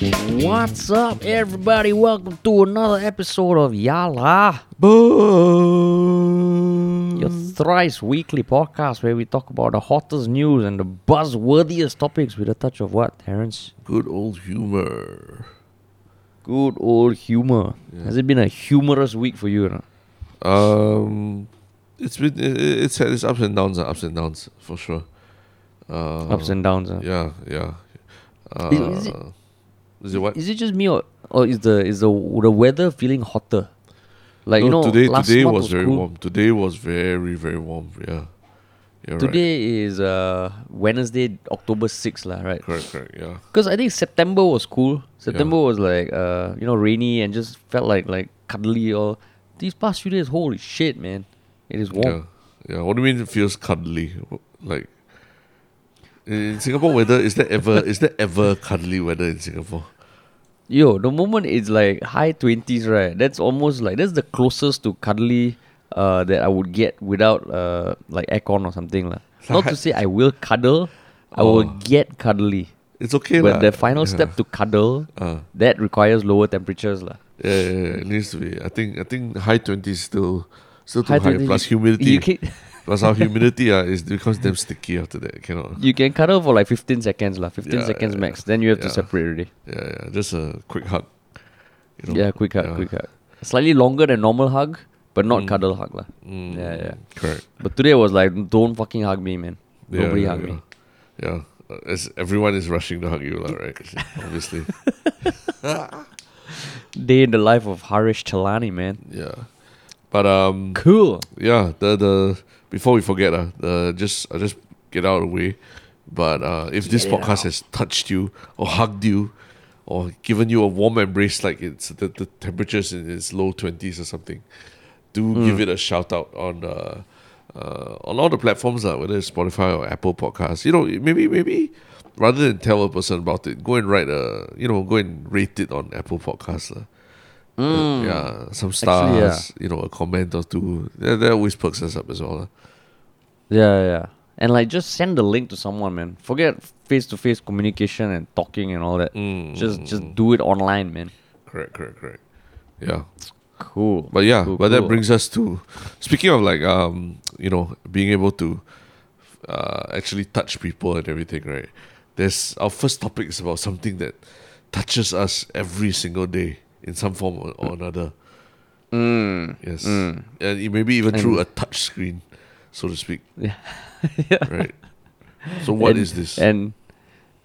What's up, everybody? Welcome to another episode of Yala, your thrice weekly podcast where we talk about the hottest news and the buzzworthiest topics with a touch of what, Terrence? Good old humor. Good old humor. Has it been a humorous week for you? No? Um, it's been it's had its ups and downs, uh, ups and downs for sure. Uh, Ups and downs. huh? yeah, yeah. Uh, Is- is it- is it what? Is it just me or, or is the is the the weather feeling hotter? Like you know, today today month was very cool. warm. Today was very very warm. Yeah, you're right. Today is uh Wednesday, October sixth, lah, right? Correct, correct. Yeah, Because I think September was cool. September was like uh you know rainy and just felt like like cuddly. Or these past few days, holy shit, man, it is warm. yeah, yeah. What do you mean it feels cuddly? Like in Singapore weather, is there ever is there ever cuddly weather in Singapore? Yo, the moment it's like high twenties, right? That's almost like that's the closest to cuddly uh that I would get without uh like aircon or something lah. Not to say I will cuddle, I will Oh. get cuddly. It's okay, but lah. the final yeah. step to cuddle Uh, that requires lower temperatures lah. Yeah, yeah, yeah, it needs to be. I think I think high twenties still still too High high. Plus humidity. You can, plus our humidity uh, is becomes damn sticky after that. Cannot. you can cuddle for like 15 seconds lah. 15 Yeah, seconds yeah, max. Then you have to separate already. Yeah, yeah. Just a quick hug. You know? Yeah, quick hug, yeah. quick hug. Slightly longer than normal hug, but not Mm. cuddle hug lah. Mm, Yeah, yeah. Correct. But today was like, don't fucking hug me, man. Yeah, Nobody yeah, hug yeah. me. Yeah. Uh, as everyone is rushing to hug you, lah, right? Obviously. Day in the life of Harish Chalani, man. Yeah. But um Cool. yeah, the the before we forget, uh, the just I just get out of the way. But uh, if this Get it podcast out. has touched you or hugged you or given you a warm embrace like it's the, the temperatures in its low twenties or something, do Hmm. give it a shout out on uh, uh, on all the platforms, uh, whether it's Spotify or Apple Podcasts. You know, maybe maybe rather than tell a person about it, go and write a you know, go and rate it on Apple Podcasts. Uh. Mm. Yeah, some stars, Actually, yeah. you know, a comment or two. That, that always perks us up as well. Yeah, yeah. And like, just send the link to someone, man. Forget face to face communication and talking and all that. Mm, Just, just do it online, man. correct, correct, correct. Yeah, Cool. but yeah, Cool, but that brings us to speaking of like um, you know, being able to uh actually touch people and everything, right? There's our first topic is about something that touches us every single day in some form or, or another. Mm. Yes, Mm. and it maybe even through a touch screen, so to speak. Yeah. Right. So what and, is this? And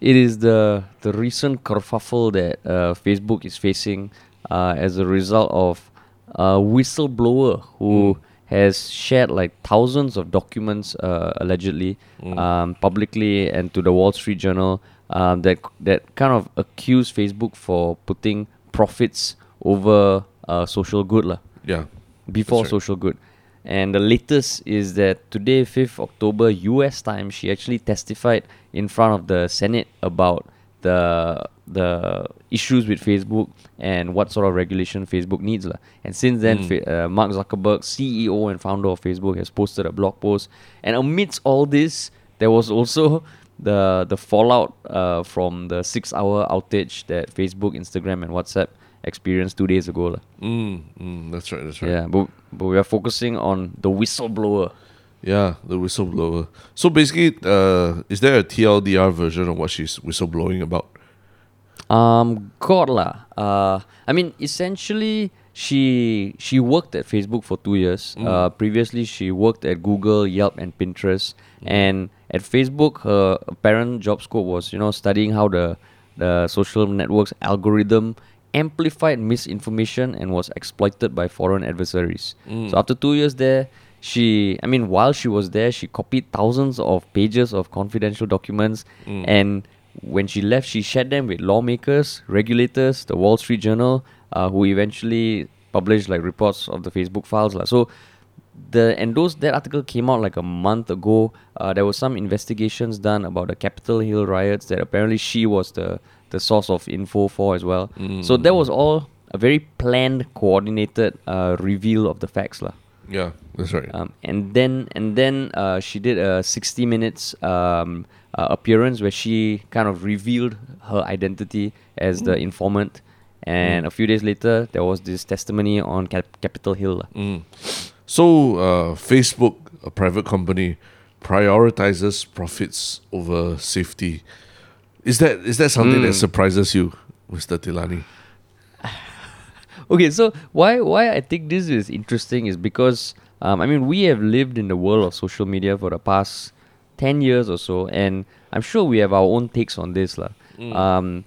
it is the the recent kerfuffle that uh, Facebook is facing uh, as a result of a whistleblower who Mm. has shared like thousands of documents uh, allegedly Mm. um, publicly and to the Wall Street Journal um, that that kind of accused Facebook for putting profits over uh, social good lah yeah. before right. social good. And the latest is that today, 5th October, US time, she actually testified in front of the Senate about the the issues with Facebook and what sort of regulation Facebook needs. lah. And since then, Mm. Fa- uh, Mark Zuckerberg, CEO and founder of Facebook, has posted a blog post. And amidst all this, there was also the the fallout uh, from the six hour outage that Facebook, Instagram, and WhatsApp experienced two days ago. Mm, mm, that's right. That's right. Yeah, but but we are focusing on the whistleblower. Yeah, the whistleblower. So basically, uh, is there a TLDR version of what she's whistleblowing about? Um, God lah. Uh, I mean, essentially, she she worked at Facebook for two years. Mm. Uh, previously, she worked at Google, Yelp, and Pinterest. And at Facebook, her apparent job scope was you know studying how the the social networks algorithm amplified misinformation and was exploited by foreign adversaries. Mm. So after two years there, she I mean while she was there, she copied thousands of pages of confidential documents Mm. and when she left, she shared them with lawmakers, regulators, the Wall Street Journal, uh, who eventually published like reports of the Facebook files. lah. So the and those that article came out like a month ago. Uh, there was some investigations done about the Capitol Hill riots that apparently she was the the source of info for as well. So that was all a very planned, coordinated uh, reveal of the facts, lah. Yeah, that's right. Um, and then and then uh, she did a 60 minutes um, uh, appearance where she kind of revealed her identity as the informant. And a few days later, there was this testimony on Cap- Capitol Hill. Mm. So, uh, Facebook, a private company, prioritizes profits over safety. Is that is that something that Mm. surprises you, Mr. Tilani? Okay, so why why I think this is interesting is because um, I mean we have lived in the world of social media for the past ten years or so, and I'm sure we have our own takes on this, lah. Um,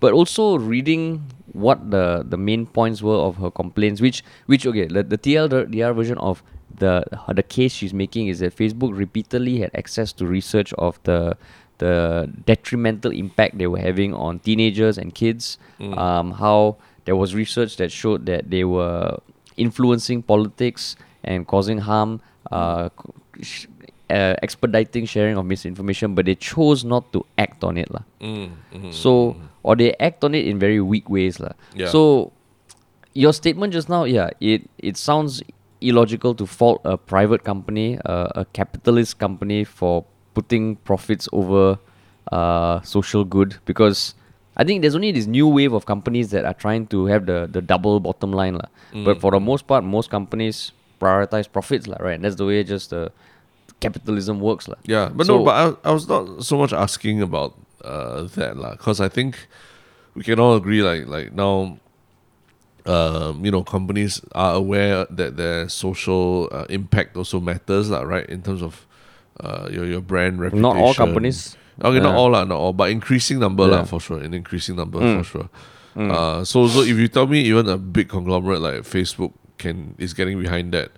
but also reading what the the main points were of her complaints, which which okay, the, the TLDR version of the the case she's making is that Facebook repeatedly had access to research of the the detrimental impact they were having on teenagers and kids. Um, how there was research that showed that they were influencing politics and causing harm, uh, uh, expediting sharing of misinformation, but they chose not to act on it. lah. So, or they act on it in very weak ways. lah. Yeah. So, your statement just now, yeah, it, it sounds illogical to fault a private company, uh, a capitalist company, for putting profits over uh, social good because I think there's only this new wave of companies that are trying to have the, the double bottom line. lah. But for the most part, most companies prioritize profits, lah, right? That's the way just the capitalism works. lah. Yeah, but So- no, but I, I was not so much asking about uh, that lah, because I think we can all agree like like now, um, you know, companies are aware that their social uh, impact also matters lah, right? In terms of uh, your your brand reputation. Not all companies. Okay, not all lah, not all, but increasing number lah Yeah. for sure. An increasing number Mm. for sure. Uh, so so if you tell me even a big conglomerate like Facebook can is getting behind that,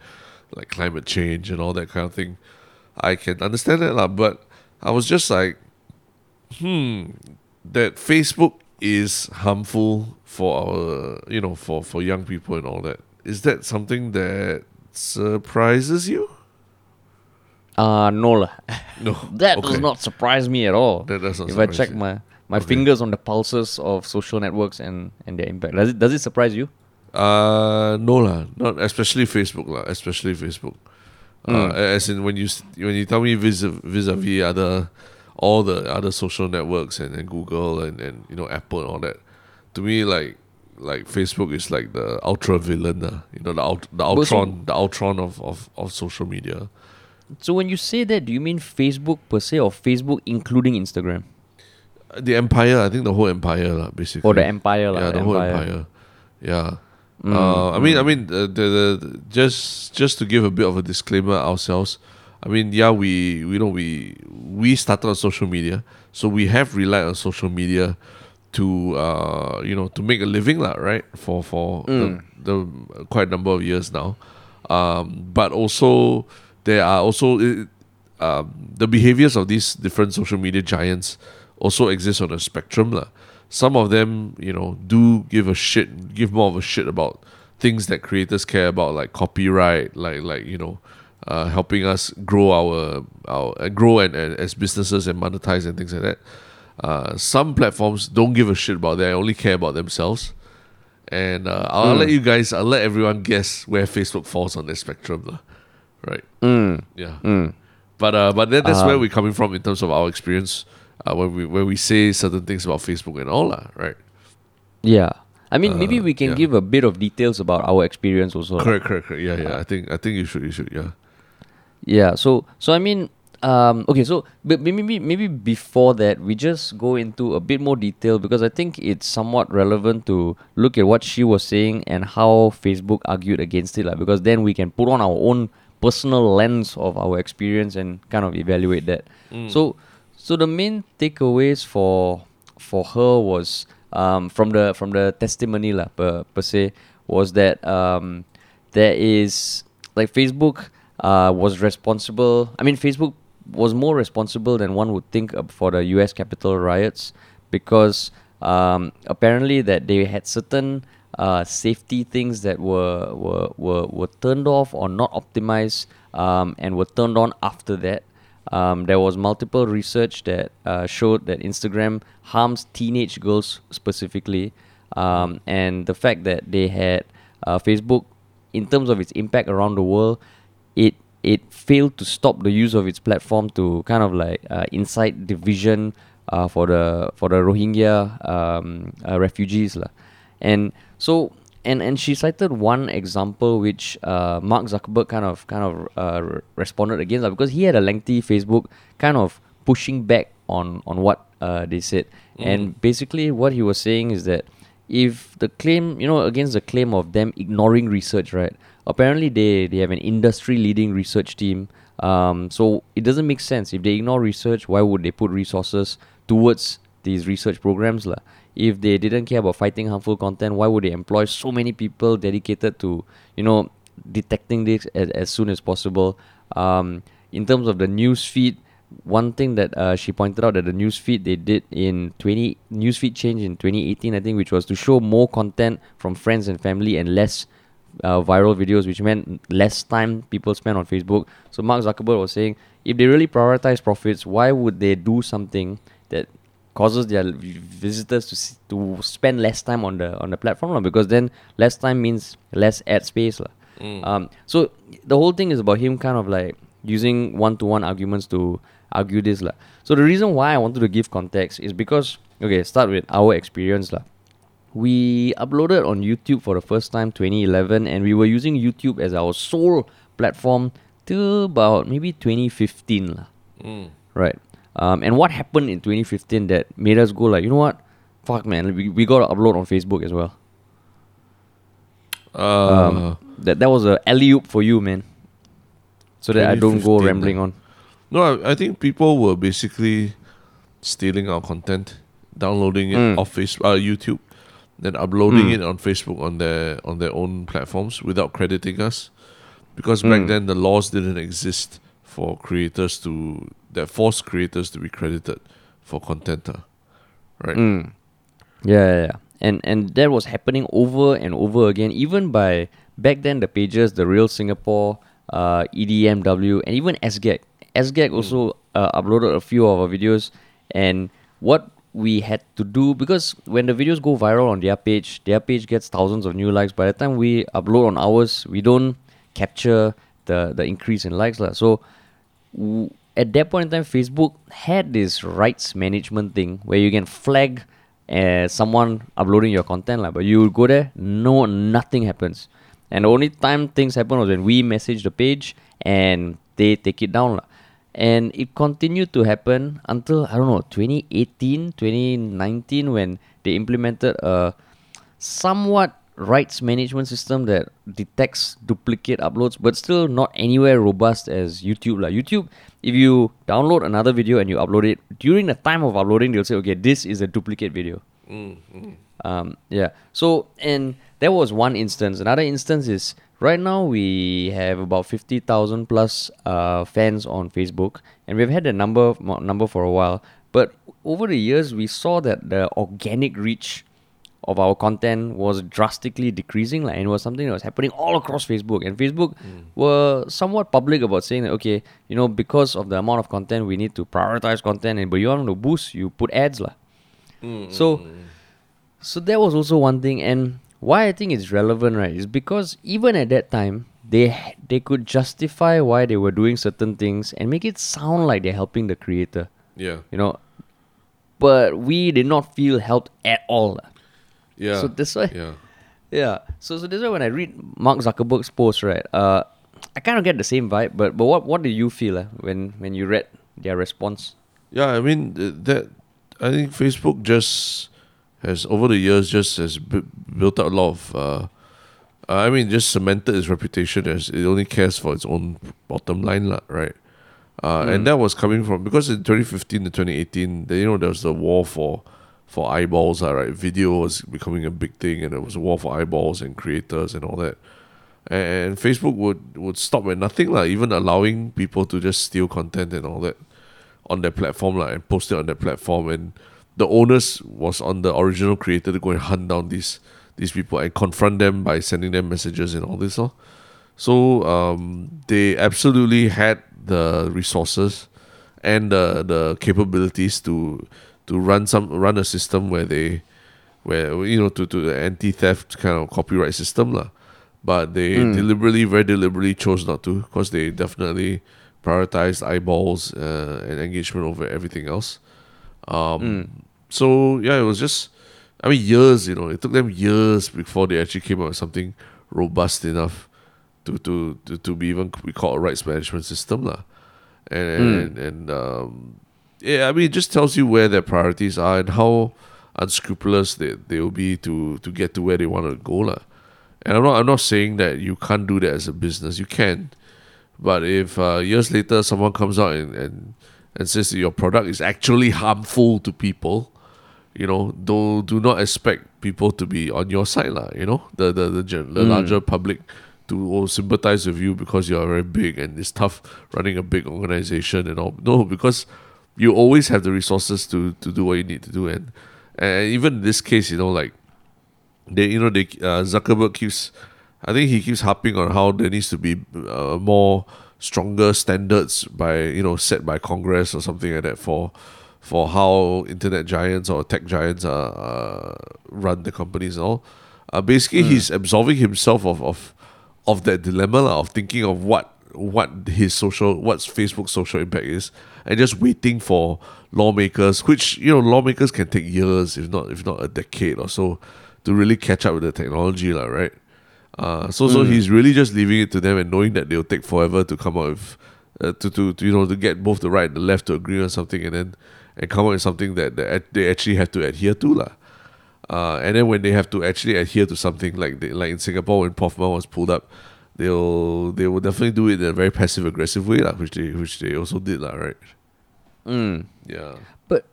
like climate change and all that kind of thing, I can understand that lah. But I was just like, hmm, that Facebook is harmful for our you know for for young people and all that. Is that something that surprises you? Uh, no. lah. No, That okay. does not surprise me at all. That does not if I check you. my, my Okay. fingers on the pulses of social networks and, and their impact. Does it, does it surprise you? Uh no lah, not especially Facebook lah, especially Facebook. Uh, Mm. as in when you when you tell me vis vis a vis other all the other social networks and, and Google and, and you know Apple and all that, to me like like Facebook is like the ultra villain, uh, you know the ult- the so- Ultron the Ultron of, of, of social media. So when you say that, do you mean Facebook per se or Facebook including Instagram? Uh, The empire, I think the whole empire basically. Or the empire? yeah, the whole empire. Yeah. Mm, Uh, I mean, I mean, uh, the, the just just to give a bit of a disclaimer ourselves. I mean, yeah, we we know we we started on social media, so we have relied on social media to uh you know to make a living lah, right? For for Mm. the, the quite a number of years now, um, but also there are also uh, um, the behaviors of these different social media giants also exist on a spectrum lah. Some of them, you know, do give a shit, give more of a shit about things that creators care about, like copyright, like like you know, uh, helping us grow our our uh, grow and, and as businesses and monetize and things like that. Uh, some platforms don't give a shit about that; they only care about themselves. And uh, I'll, Mm. let you guys, I'll let everyone guess where Facebook falls on the spectrum, lah. Right? Mm, Yeah. mm. But uh, but then that's where we're coming from in terms of our experience uh, when we when we say certain things about Facebook and all that, right? Yeah. I mean, maybe Uh, we can yeah. give a bit of details about our experience also. lah. Correct, correct, correct. Yeah, yeah. I think I think you should, you should. Yeah. Yeah. So so I mean, um, okay. So but maybe maybe before that, we just go into a bit more detail because I think it's somewhat relevant to look at what she was saying and how Facebook argued against it, like, Because then we can put on our own personal lens of our experience and kind of evaluate that. So so the main takeaways for for her was um, from the from the testimony lah, per, per se was that um, there is like Facebook uh, was responsible. I mean, Facebook was more responsible than one would think for the U.S. Capitol riots because um, apparently that they had certain uh, safety things that were were, were were turned off or not optimized um, and were turned on after that. Um, there was multiple research that uh, showed that Instagram harms teenage girls specifically, um, and the fact that they had uh, Facebook, in terms of its impact around the world, it it failed to stop the use of its platform to kind of like uh, incite division uh, for the for the Rohingya um, uh, refugees lah. and so and and she cited one example which uh, Mark Zuckerberg kind of kind of uh, re- responded against lah, because he had a lengthy Facebook kind of pushing back on on what uh, they said. And basically what he was saying is that if the claim you know against the claim of them ignoring research right apparently they they have an industry leading research team. Um, so it doesn't make sense. If they ignore research why would they put resources towards these research programs lah? If they didn't care about fighting harmful content why would they employ so many people dedicated to you know detecting this as, as soon as possible? Um, in terms of the news feed one thing that uh, she pointed out that the news feed they did in 20 news feed change in 2018 i think which was to show more content from friends and family and less uh, viral videos which meant less time people spend on facebook. So mark zuckerberg was saying if they really prioritize profits why would they do something that causes their visitors to to spend less time on the on the platform because then less time means less ad space lah. Um, so the whole thing is about him kind of like using one to one arguments to argue this. So the reason why I wanted to give context is because okay, start with our experience. We uploaded on YouTube for the first time 2011 and we were using YouTube as our sole platform till about maybe 2015 lah. Mm. Right. Um, and what happened in 2015 that made us go like, you know what? Fuck man, we, we got to upload on Facebook as well. Uh, Um, that that was a alley oop for you, man. So that I don't go rambling on. no, I, I think people were basically stealing our content, downloading it Mm. off Facebook, uh, YouTube, then uploading Mm. it on Facebook on their on their own platforms without crediting us, because back Mm. then the laws didn't exist for creators to that forced creators to be credited for content, right? Mm. Yeah, yeah, yeah. And and that was happening over and over again, even by back then the pages, the Real Singapore, uh, EDMW, and even SGAG. SGAG also uh, uploaded a few of our videos, and what we had to do because when the videos go viral on their page, their page gets thousands of new likes. By the time we upload on ours, we don't capture the the increase in likes, lah. So w- at that point in time, Facebook had this rights management thing where you can flag uh, someone uploading your content, like, but you go there, no, nothing happens. And the only time things happen was when we message the page and they take it down. lah. And it continued to happen until, I don't know, 2018, 2019, when they implemented a somewhat rights management system that detects duplicate uploads, but still not anywhere robust as YouTube. Like YouTube, if you download another video and you upload it during the time of uploading, they'll say, okay, this is a duplicate video. Mm, mm. Um, yeah. So, and that was one instance. Another instance is right now we have about fifty thousand plus uh, fans on Facebook, and we've had the number number for a while. But over the years, we saw that the organic reach of our content was drastically decreasing, like, and it was something that was happening all across Facebook. And Facebook were somewhat public about saying that okay, you know, because of the amount of content, we need to prioritize content, and but you want to boost, you put ads, lah. Mm, So- mm, mm. So that was also one thing, and why I think it's relevant, right, is because even at that time, they they could justify why they were doing certain things and make it sound like they're helping the creator, yeah, you know. But we did not feel helped at all. Yeah, So that's why, yeah. yeah. So so that's why when I read Mark Zuckerberg's post, right, uh, I kind of get the same vibe. But but what what do you feel uh, when when you read their response? Yeah, I mean that. I think Facebook just has over the years just has bu- built up a lot of. Uh, I mean, just cemented its reputation as it only cares for its own bottom line, right? Uh, Mm. And that was coming from because in 2015 to 2018, the, you know, there was the war for for eyeballs, right? Video was becoming a big thing, and it was a war for eyeballs and creators and all that. And, Facebook would would stop at nothing, like even allowing people to just steal content and all that on their platform like, and post it on their platform and the onus was on the original creator to go and hunt down these these people and confront them by sending them messages and all this all. So um, they absolutely had the resources and the the capabilities to to run some run a system where they where you know to to the anti theft kind of copyright system lah. but they deliberately, very deliberately chose not to because they definitely prioritized eyeballs uh, and engagement over everything else. Um, So yeah, it was just, I mean, years. You know, it took them years before they actually came up with something robust enough to to to, to be even we call a rights management system lah. And and, and um, yeah, I mean, it just tells you where their priorities are and how unscrupulous they they will be to to get to where they want to go lah. And I'm not I'm not saying that you can't do that as a business. You can, but if uh, years later someone comes out and, and and says that your product is actually harmful to people, you know, do do not expect people to be on your side lah. You know, the the the, gen- the larger public to all sympathize with you because you are very big and it's tough running a big organization and all. No, because you always have the resources to to do what you need to do and and even in this case, you know, like they you know they uh, Zuckerberg keeps I think he keeps harping on how there needs to be uh, more stronger standards by you know set by Congress or something like that for for how internet giants or tech giants uh, uh run the companies and all. Uh, basically, he's absolving himself of of of that dilemma of thinking of what what his social what's Facebook's social impact is and just waiting for lawmakers which you know lawmakers can take years if not if not a decade or so to really catch up with the technology lah, right uh, so so he's really just leaving it to them and knowing that they'll take forever to come up with uh, to, to to you know to get both the right and the left to agree on something and then and come up with something that, that they actually have to adhere to lah. Uh, and then when they have to actually adhere to something like they, like in Singapore when POFMA was pulled up, they'll they will definitely do it in a very passive aggressive way like, which they which they also did lah, right? Mm. Yeah. But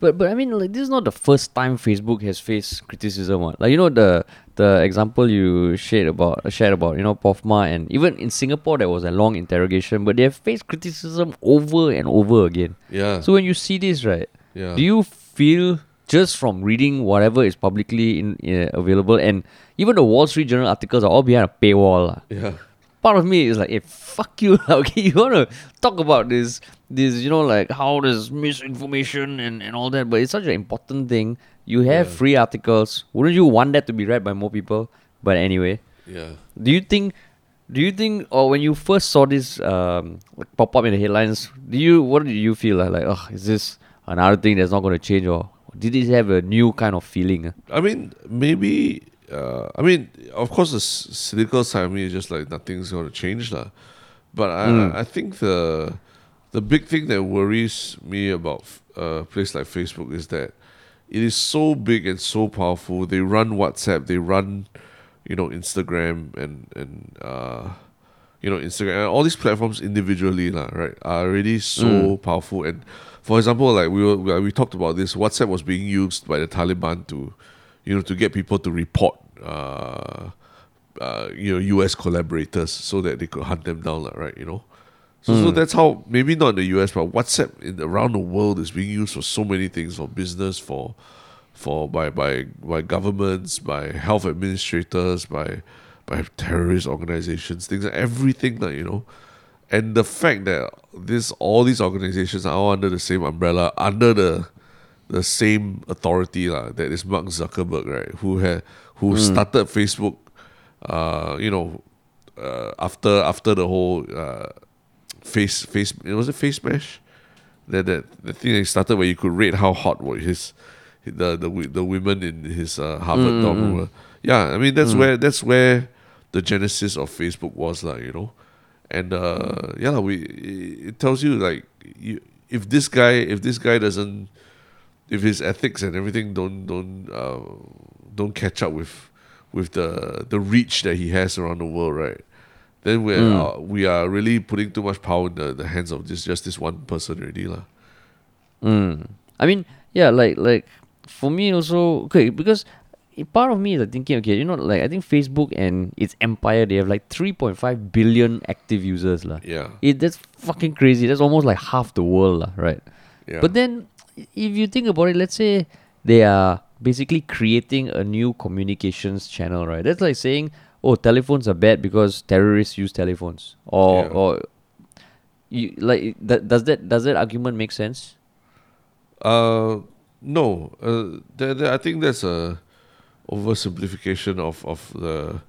but but I mean like this is not the first time Facebook has faced criticism what. Like you know the the example you shared about shared about, you know, POFMA and even in Singapore there was a long interrogation, but they have faced criticism over and over again. Yeah. So when you see this, right, yeah. do you feel just from reading whatever is publicly in, uh, available and even the Wall Street Journal articles are all behind a paywall. yeah. part of me is like, hey, fuck you. Okay, you want to talk about this, this, you know, like how there's misinformation and, and all that, but it's such an important thing. You have Yeah. free articles. Wouldn't you want that to be read by more people? But anyway, Yeah. do you think, do you think, or when you first saw this um, pop up in the headlines, do you, what did you feel like? Like, oh, is this another thing that's not going to change, or did it have a new kind of feeling? ah? I mean, maybe. Uh, I mean, of course, the cynical side of me is just like nothing's going to change, lah. But I, Mm. I think the the big thing that worries me about a place like Facebook is that it is so big and so powerful. They run WhatsApp, they run, you know, Instagram and and uh, you know, Instagram and all these platforms individually, lah, right, are already so powerful. And for example, like we were, we talked about this, WhatsApp was being used by the Taliban to, you know, to get people to report, uh, uh, you know, U.S. collaborators so that they could hunt them down, right? You know. So, so that's how maybe not in the US, but WhatsApp in around the world is being used for so many things for business, for for by by by governments, by health administrators, by by terrorist organizations, things like everything that you know. And the fact that this all these organizations are all under the same umbrella, under the the same authority lah, that is Mark Zuckerberg, right? Who had who started Facebook, uh, you know, uh, after after the whole uh, face face was a Facemash that that the thing that started where you could rate how hot was his the the the women in his uh, Harvard dorm were. Yeah, I mean that's where that's where the genesis of Facebook was like you know, and uh, yeah we it tells you like you, if this guy if this guy doesn't if his ethics and everything don't don't uh, don't catch up with with the the reach that he has around the world, right? Then we are we are really putting too much power in the, the hands of this just this one person already, lah. Mm. I mean, yeah, like like for me also okay because part of me is like thinking okay, you know, like I think Facebook and its empire they have like three point five billion active users lah. Yeah, It that's fucking crazy. That's almost like half the world lah, right? yeah. But then if you think about it, let's say they are basically creating a new communications channel, right? That's like saying, oh, telephones are bad because terrorists use telephones, or Yeah. or you like that, does that does that argument make sense? Uh, no. Uh, th- th- I think that's a oversimplification of of the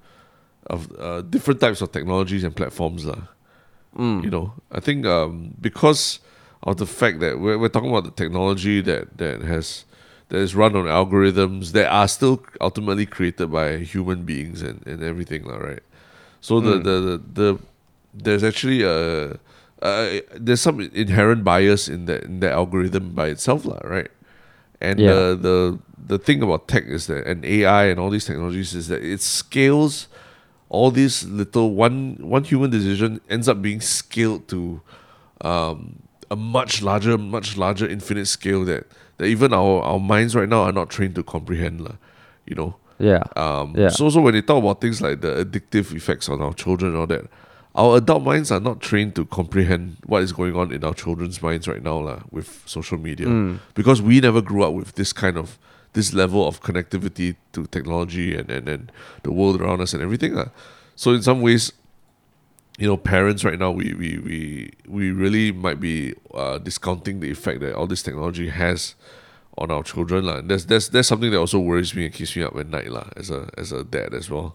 of uh, different types of technologies and platforms lah. Mm. You know, I think um, because of the fact that we're, we're talking about the technology that that has that is run on algorithms that are still ultimately created by human beings and, and everything, lah, right? So the, Mm. the, the the there's actually a uh, there's some inherent bias in that in that algorithm by itself, lah, right? And Yeah. the the the thing about tech is that and AI and all these technologies is that it scales all these little one one human decision ends up being scaled to um, a much larger, much larger infinite scale that, that even our, our minds right now are not trained to comprehend. You know? Yeah. Um, Yeah. So, so when they talk about things like the addictive effects on our children and all that, our adult minds are not trained to comprehend what is going on in our children's minds right now lah, with social media Mm. because we never grew up with this kind of this level of connectivity to technology and, and, and the world around us and everything. lah. So in some ways, you know, parents right now we we we, we really might be uh, discounting the effect that all this technology has on our children. lah. And that's that's that's something that also worries me and keeps me up at night lah, as a as a dad as well.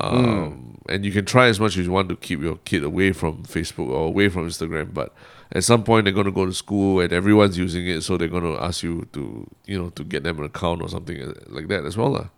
Um, And you can try as much as you want to keep your kid away from Facebook or away from Instagram, but at some point they're going to go to school and everyone's using it, so they're going to ask you to you know to get them an account or something uh, like that as well. lah.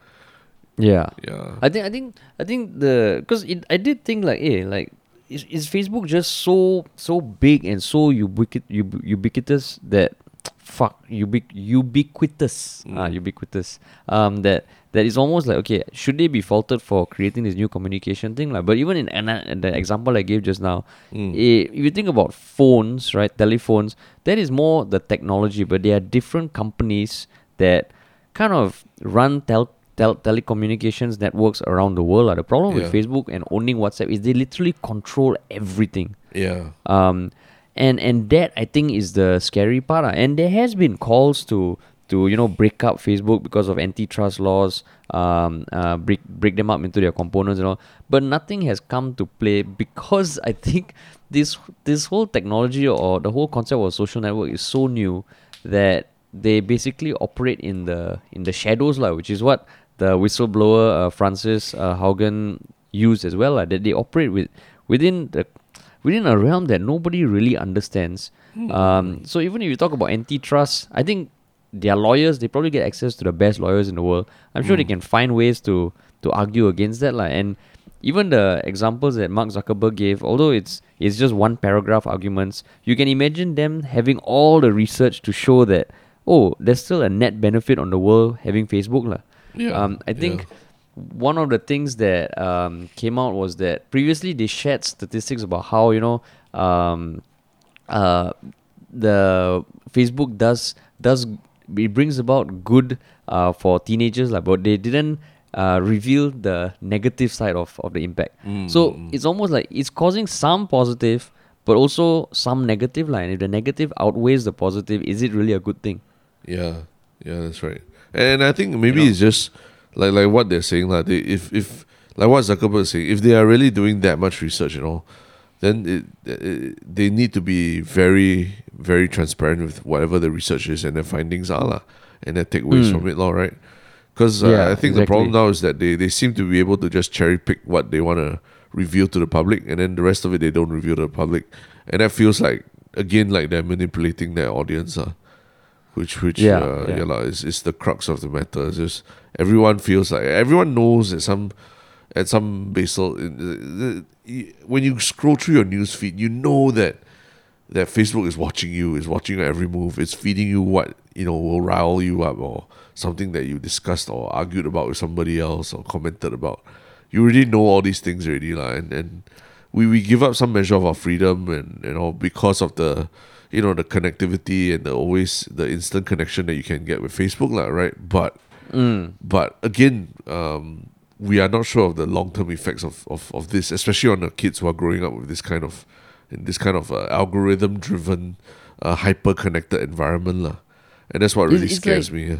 Yeah. Yeah. I think I think I think the because it I did think like eh like is, is Facebook just so so big and so ubiquit, ub, ubiquitous that fuck ubiq, ubiquitous ah Mm. ubiquitous um that that is almost like okay should they be faulted for creating this new communication thing like but even in, and the example I gave just now Mm. eh, if you think about phones right telephones that is more the technology but there are different companies that kind of run tel- tel- telecommunications networks around the world. lah. The problem with Facebook and owning WhatsApp is they literally control everything. Yeah. Um, and and that I think is the scary part. And there has been calls to to you know break up Facebook because of antitrust laws, um, uh, break break them up into their components and all. But nothing has come to play because I think this this whole technology or the whole concept of social network is so new that they basically operate in the in the shadows, lah, which is what the whistleblower uh, Frances uh, Haugen used as well. lah, that they operate with within the within a realm that nobody really understands. Um, so even if you talk about antitrust, I think their lawyers they probably get access to the best lawyers in the world. I'm sure they can find ways to to argue against that, lah. And even the examples that Mark Zuckerberg gave, although it's it's just one paragraph arguments, you can imagine them having all the research to show that oh, there's still a net benefit on the world having Facebook. Yeah. Um, I think one of the things that um, came out was that previously they shared statistics about how you know um, uh, the Facebook does does it brings about good uh, for teenagers like but they didn't uh, reveal the negative side of, of the impact. So it's almost like it's causing some positive but also some negative line. If the negative outweighs the positive is it really a good thing? Yeah, yeah, that's right. And I think maybe know? it's just like like what they're saying, like they, if if like what Zuckerberg is saying, if they are really doing that much research, you know, then it, it, they need to be very very transparent with whatever the research is and their findings are, lah, and their takeaways Mm. from it, lah, right? Because uh, Yeah, I think the problem now is that they, they seem to be able to just cherry pick what they want to reveal to the public, and then the rest of it they don't reveal to the public, and that feels like again like they're manipulating their audience, uh, which which Yeah, uh, yeah. yeah, lah, is is the crux of the matter. It's just everyone feels like everyone knows that some at some basal when you scroll through your news feed, you know that that Facebook is watching you, is watching your every move, it's feeding you what you know will rile you up or something that you discussed or argued about with somebody else or commented about. You already know all these things already, lah, and, and we, we give up some measure of our freedom and you know because of the you know the connectivity and the always the instant connection that you can get with Facebook, lah, right? But mm. but again, um, we are not sure of the long term effects of, of, of this, especially on the kids who are growing up with this kind of in this kind of uh, algorithm driven, uh, hyper connected environment, lah. And that's what really it's scares like- me. Yeah.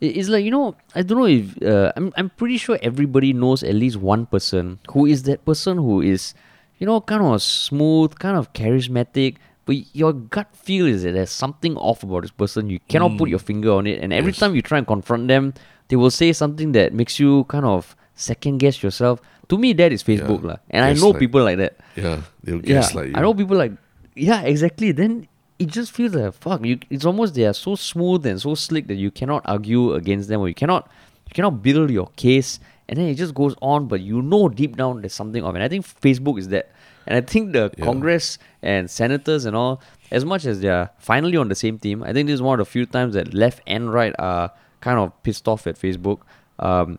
It's like you know, I don't know if uh, I'm. I'm pretty sure everybody knows at least one person who is that person who is, you know, kind of smooth, kind of charismatic. But your gut feel is that there's something off about this person. You cannot put your finger on it, and every Yes. time you try and confront them, they will say something that makes you kind of second guess yourself. To me, that is Facebook Yeah. lah. And I know people like that. Yeah, they'll Yeah, gaslight you. I know people like yeah, exactly. Then it just feels like fuck. You, it's almost they are so smooth and so slick that you cannot argue against them, or you cannot you cannot build your case, and then it just goes on. But you know deep down there's something off, and I think Facebook is that. And I think the Yeah. Congress and senators and all, as much as they are finally on the same team, I think this is one of the few times that left and right are kind of pissed off at Facebook. Um,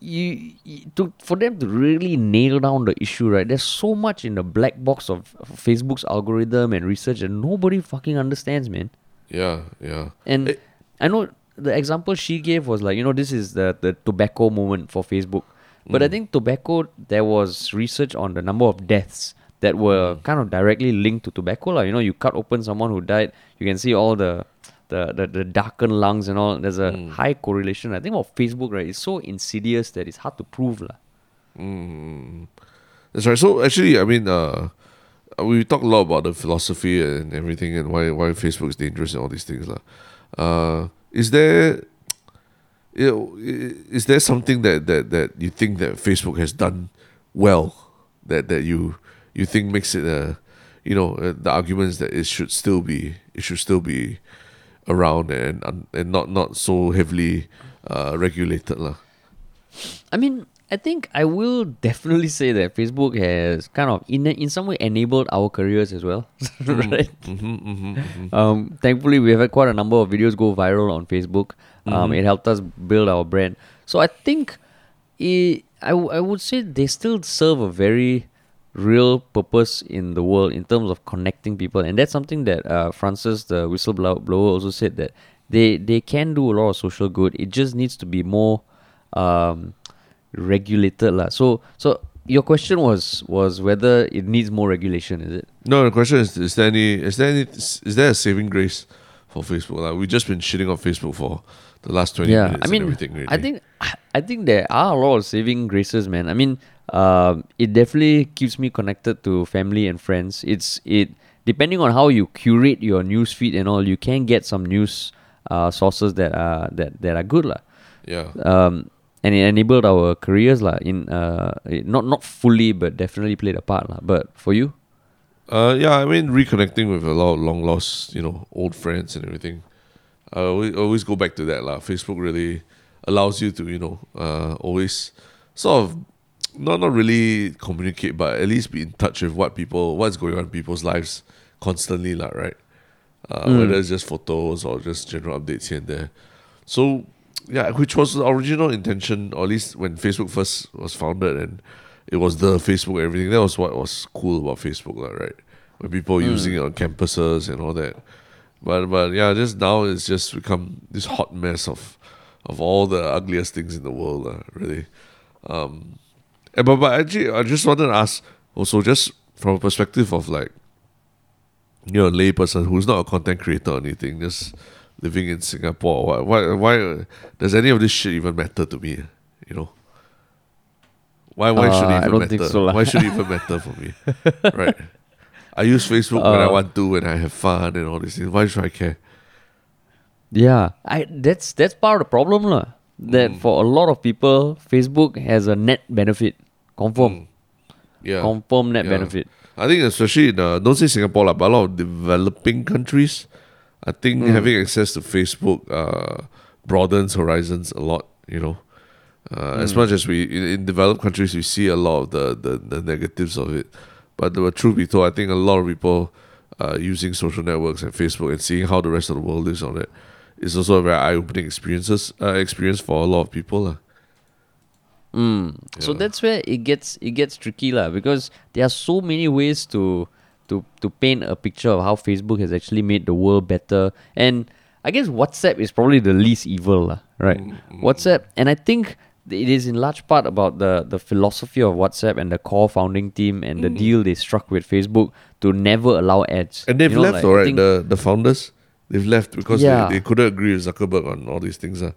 you, you to for them to really nail down the issue, right? There's so much in the black box of, Facebook's algorithm and research that nobody fucking understands, man. yeah, yeah. And Eh. I know the example she gave was like, you know, this is the the tobacco moment for Facebook. But I Mm. think tobacco, there was research on the number of deaths that were Mm. kind of directly linked to tobacco. Like, you know, you cut open someone who died, you can see all the the, the, the darkened lungs and all. There's a Mm. high correlation. I think about Facebook, right? It's so insidious that it's hard to prove. lah. Mm. That's right. So actually, I mean, uh, we talk a lot about the philosophy and everything, and why why Facebook is dangerous and all these things, lah. Uh, is there, you know, is there something that, that that you think that Facebook has done well, that that you you think makes it a, you know, uh, the arguments that it should still be it should still be around and and, not not so heavily uh, regulated, lah. I mean, I think I will definitely say that Facebook has kind of in in some way enabled our careers as well, right? Mm-hmm, mm-hmm, mm-hmm. Um, thankfully, we have had quite a number of videos go viral on Facebook. Um, Mhm. It helped us build our brand. So I think it, I, w- I would say they still serve a very real purpose in the world in terms of connecting people. And that's something that uh, Frances, the whistleblower, also said that they, they can do a lot of social good. It just needs to be more um, regulated. lah. So, so your question was was whether it needs more regulation, is it? No, the question is: Is there any? Is there any? Is there a saving grace for Facebook? Like we've just been shitting on Facebook for the last twenty yeah, minutes. I mean, and everything. Really. I think I think there are a lot of saving graces, man. I mean, um, it definitely keeps me connected to family and friends. It's it depending on how you curate your news feed and all, you can get some news uh, sources that are that that are good, lah. Yeah. Um, and it enabled our careers, lah. In uh, not not fully, but definitely played a part, lah. But for you, Uh, yeah, I mean, reconnecting with a lot of long lost, you know, old friends and everything. I always, always go back to that, lah. Facebook really allows you to, you know, uh, always sort of not not really communicate, but at least be in touch with what people, what's going on in people's lives constantly, lah. Right? Uh, Mm. Whether it's just photos or just general updates here and there. So yeah, which was the original intention, or at least when Facebook first was founded and it was the Facebook everything. That was what was cool about Facebook, lah, right? When people were using it on campuses and all that. But but yeah, just now it's just become this hot mess of of all the ugliest things in the world, lah, really. Um, but but actually, I just wanted to ask also just from a perspective of like you're a layperson who's not a content creator or anything, just living in Singapore. Why, why, why does any of this shit even matter to me? You know, why, why should Uh, it I even matter? so why should it even matter for me? right? I use Facebook when I Uh, want to, when I have fun and all these things. Why should I care? Yeah, I that's that's part of the problem lah. That Mm. for a lot of people, Facebook has a net benefit, confirm, Mm. Yeah, confirm net Yeah. benefit. I think especially in uh, don't say Singapore lah, but a lot of developing countries, I think Mm. having access to Facebook uh, broadens horizons a lot. You know, uh, as Mm. much as we in, in developed countries we see a lot of the, the, the negatives of it, but the truth be told, I think a lot of people uh, using social networks and Facebook and seeing how the rest of the world is on it is also a very eye opening experiences uh, experience for a lot of people lah. Mm. So that's where it gets it gets tricky lah because there are so many ways to to to paint a picture of how Facebook has actually made the world better. And I guess WhatsApp is probably the least evil lah, right? Mm, WhatsApp, and I think it is in large part about the the philosophy of WhatsApp and the core founding team and the deal they struck with Facebook to never allow ads. Mm. And they've You know, left, like, I alright. think- The the founders they've left because Yeah. they, they couldn't agree with Zuckerberg on all these things. Uh.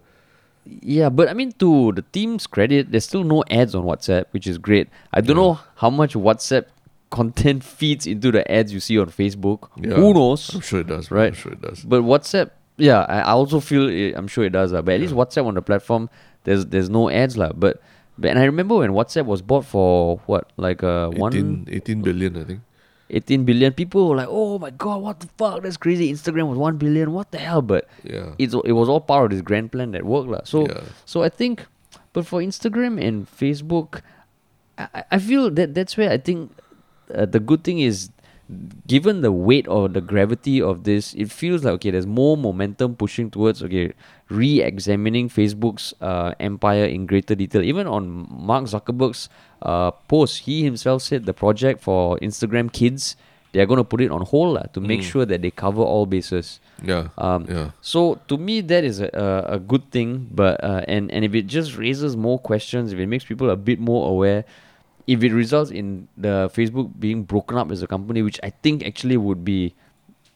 Yeah, but I mean, to the team's credit, there's still no ads on WhatsApp, which is great. I don't know how much WhatsApp content feeds into the ads you see on Facebook. Yeah. Who knows? I'm sure it does. Right. I'm sure it does. But WhatsApp, yeah, I, I also feel it, I'm sure it does. Uh, but at least WhatsApp on the platform, there's there's no ads lah. But But, and I remember when WhatsApp was bought for what, like uh, 18, one 18 billion, I think. 18 billion people were like, oh my god, what the fuck? That's crazy. Instagram was 1 billion. What the hell? But Yeah. it's, it was all part of this grand plan that worked. lah. So, Yeah. so I think, but for Instagram and Facebook, I, I- I feel that that's where I think uh, the good thing is, given the weight or the gravity of this, it feels like okay, there's more momentum pushing towards okay, re-examining Facebook's uh, empire in greater detail. Even on Mark Zuckerberg's uh, post, he himself said the project for Instagram Kids, they are going to put it on hold lah, to make Mm. sure that they cover all bases. Yeah. Um, yeah. So to me, that is a, a, a good thing. But uh, and and if it just raises more questions, if it makes people a bit more aware, if it results in the Facebook being broken up as a company, which I think actually would be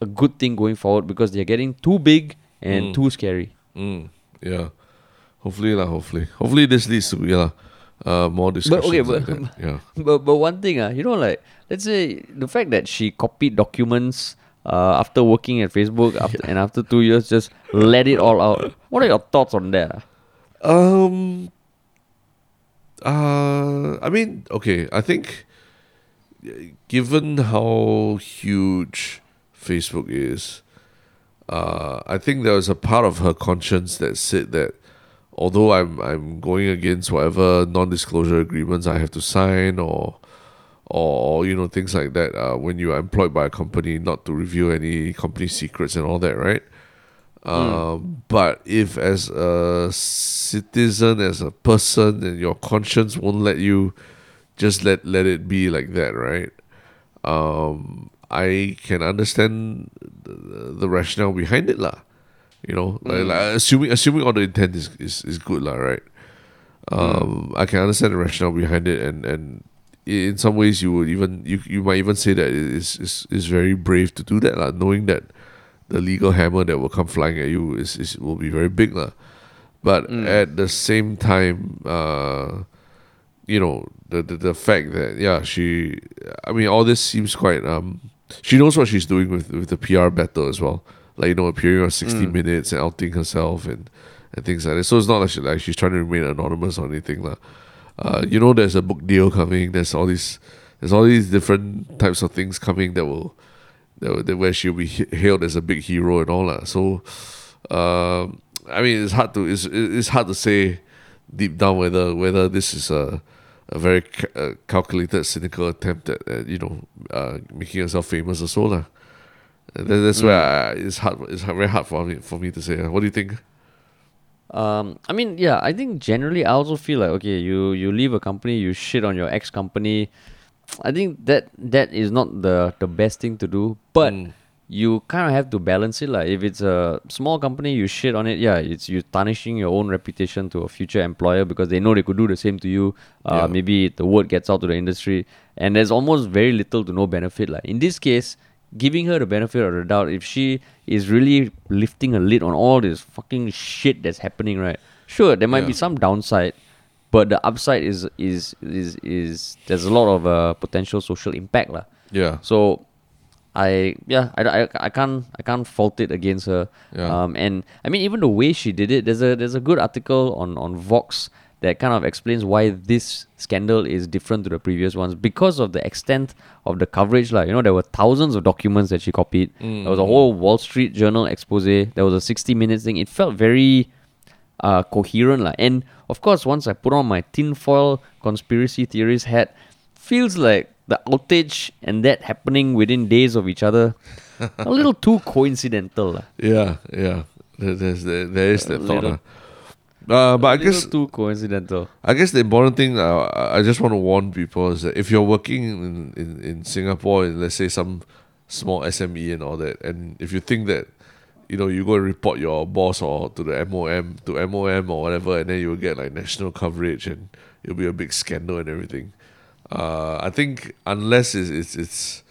a good thing going forward because they're getting too big and Mm. too scary. Mm, yeah. Hopefully, lah. Hopefully, hopefully this leads to yeah, uh, more discussions. okay, like but- that. yeah, But but one thing, uh, you know, like let's say the fact that she copied documents uh, after working at Facebook after, and after two years just let it all out. What are your thoughts on that? ah? Um. Uh, I mean, okay. I think, given how huge Facebook is, uh, I think there was a part of her conscience that said that, although I'm I'm going against whatever non-disclosure agreements I have to sign or, or you know things like that. Uh, when you are employed by a company, not to reveal any company secrets and all that, right? Um, But if as a citizen, as a person, and your conscience won't let you just let let it be like that, right? Um, I can understand the, the rationale behind it, lah. You know, like, like, assuming assuming all the intent is is, is good, lah, right? Um, I can understand the rationale behind it, and and in some ways you would even you you might even say that it is is is very brave to do that, lah, knowing that the legal hammer that will come flying at you is, is will be very big, lah. But at the same time, uh, you know, the, the the fact that yeah, she, I mean, all this seems quite um, she knows what she's doing with with the PR battle as well. Like you know, appearing on sixty minutes and outing herself and and things like that. So it's not like she like she's trying to remain anonymous or anything, lah. Uh, you know, there's a book deal coming. There's all these, there's all these different types of things coming that will, that, will- that where she'll be hailed as a big hero and all that. So, um, I mean, it's hard to it's it's hard to say deep down whether whether this is a a very ca- calculated, cynical attempt at, at you know uh, making yourself famous or so lah. That's where I, it's hard. It's hard- very hard for me for me to say. What do you think? Um, I mean, yeah, I think generally I also feel like okay, you you leave a company, you shit on your ex company. I think that that is not the the best thing to do, but Mm. you kind of have to balance it. Like if it's a small company, you shit on it. Yeah, it's you tarnishing your own reputation to a future employer because they know they could do the same to you. Uh, Yeah. Maybe the word gets out to the industry, and there's almost very little to no benefit. Like in this case, giving her the benefit of the doubt, if she is really lifting a lid on all this fucking shit that's happening, right? Sure, there might be some downside, but the upside is is is is there's a lot of uh, potential social impact, lah. Yeah. So, I yeah I, I, I can't I can't fault it against her. Yeah. Um, and I mean even the way she did it, there's a there's a good article on on Vox that kind of explains why this scandal is different to the previous ones because of the extent of the coverage. Like you know, there were thousands of documents that she copied. There was a whole Wall Street Journal expose. There was a 60 minutes thing. It felt very uh, coherent. lah. And of course, once I put on my tinfoil conspiracy theories hat, feels like the outage and that happening within days of each other, a little too coincidental. lah. Yeah, yeah. There, there's there, there is that thought. little- Uh, but I a little guess too coincidental. I guess the important thing uh, I just want to warn people is that if you're working in, in, in Singapore, in let's say some small SME and all that, and if you think that you know you go and report your boss or to the MOM to MOM or whatever, and then you will get like national coverage and it'll be a big scandal and everything. Uh, I think unless it's it's it's,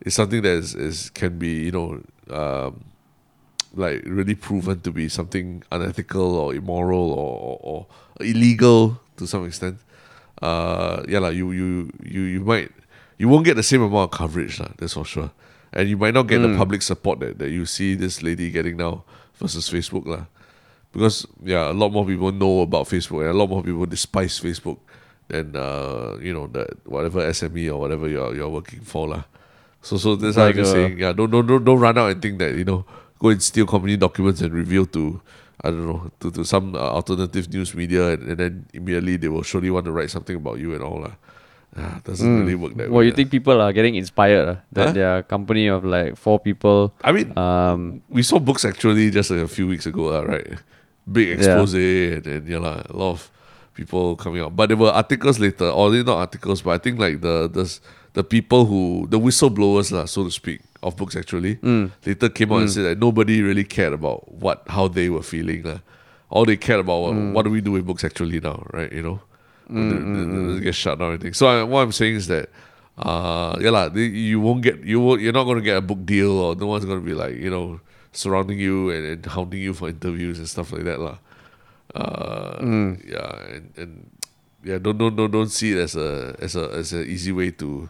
it's something that is, is can be you know um, like really proven to be something unethical or immoral or, or, or illegal to some extent, uh, yeah, like you, you you you might you won't get the same amount of coverage, lah, that's for sure. And you might not get the public support that, that you see this lady getting now versus Facebook. lah. because yeah, a lot more people know about Facebook and a lot more people despise Facebook than uh, you know the whatever SME or whatever you're you're working for lah. So so that's Like, I'm uh, saying yeah, don't don't don't don't run out and think that you know go and steal company documents and reveal to I don't know to, to some uh, alternative news media and, and then immediately they will surely want to write something about you and all lah. Ah, doesn't really work that Well, way. you lah. think people are getting inspired uh, that Huh? their company of like four people. I mean, Um, we saw BooksActually just a few weeks ago, lah, right? Big expose and, and yeah, lah, a lot of people coming out. But there were articles later, or they not articles, but I think like the the the people who the whistleblowers, lah, so to speak, of BooksActually later came out and said that nobody really cared about what how they were feeling. lah. All they cared about what, what do we do with BooksActually now, right? You know, they- they get shut down and everything. So I, what I'm saying is that uh yeah lah, you won't get you won't, you're not gonna get a book deal or no one's gonna be like you know surrounding you and, and hounding you for interviews and stuff like that lah. Uh, yeah, and, and yeah, don't don't don't don't see it as a as a as an easy way to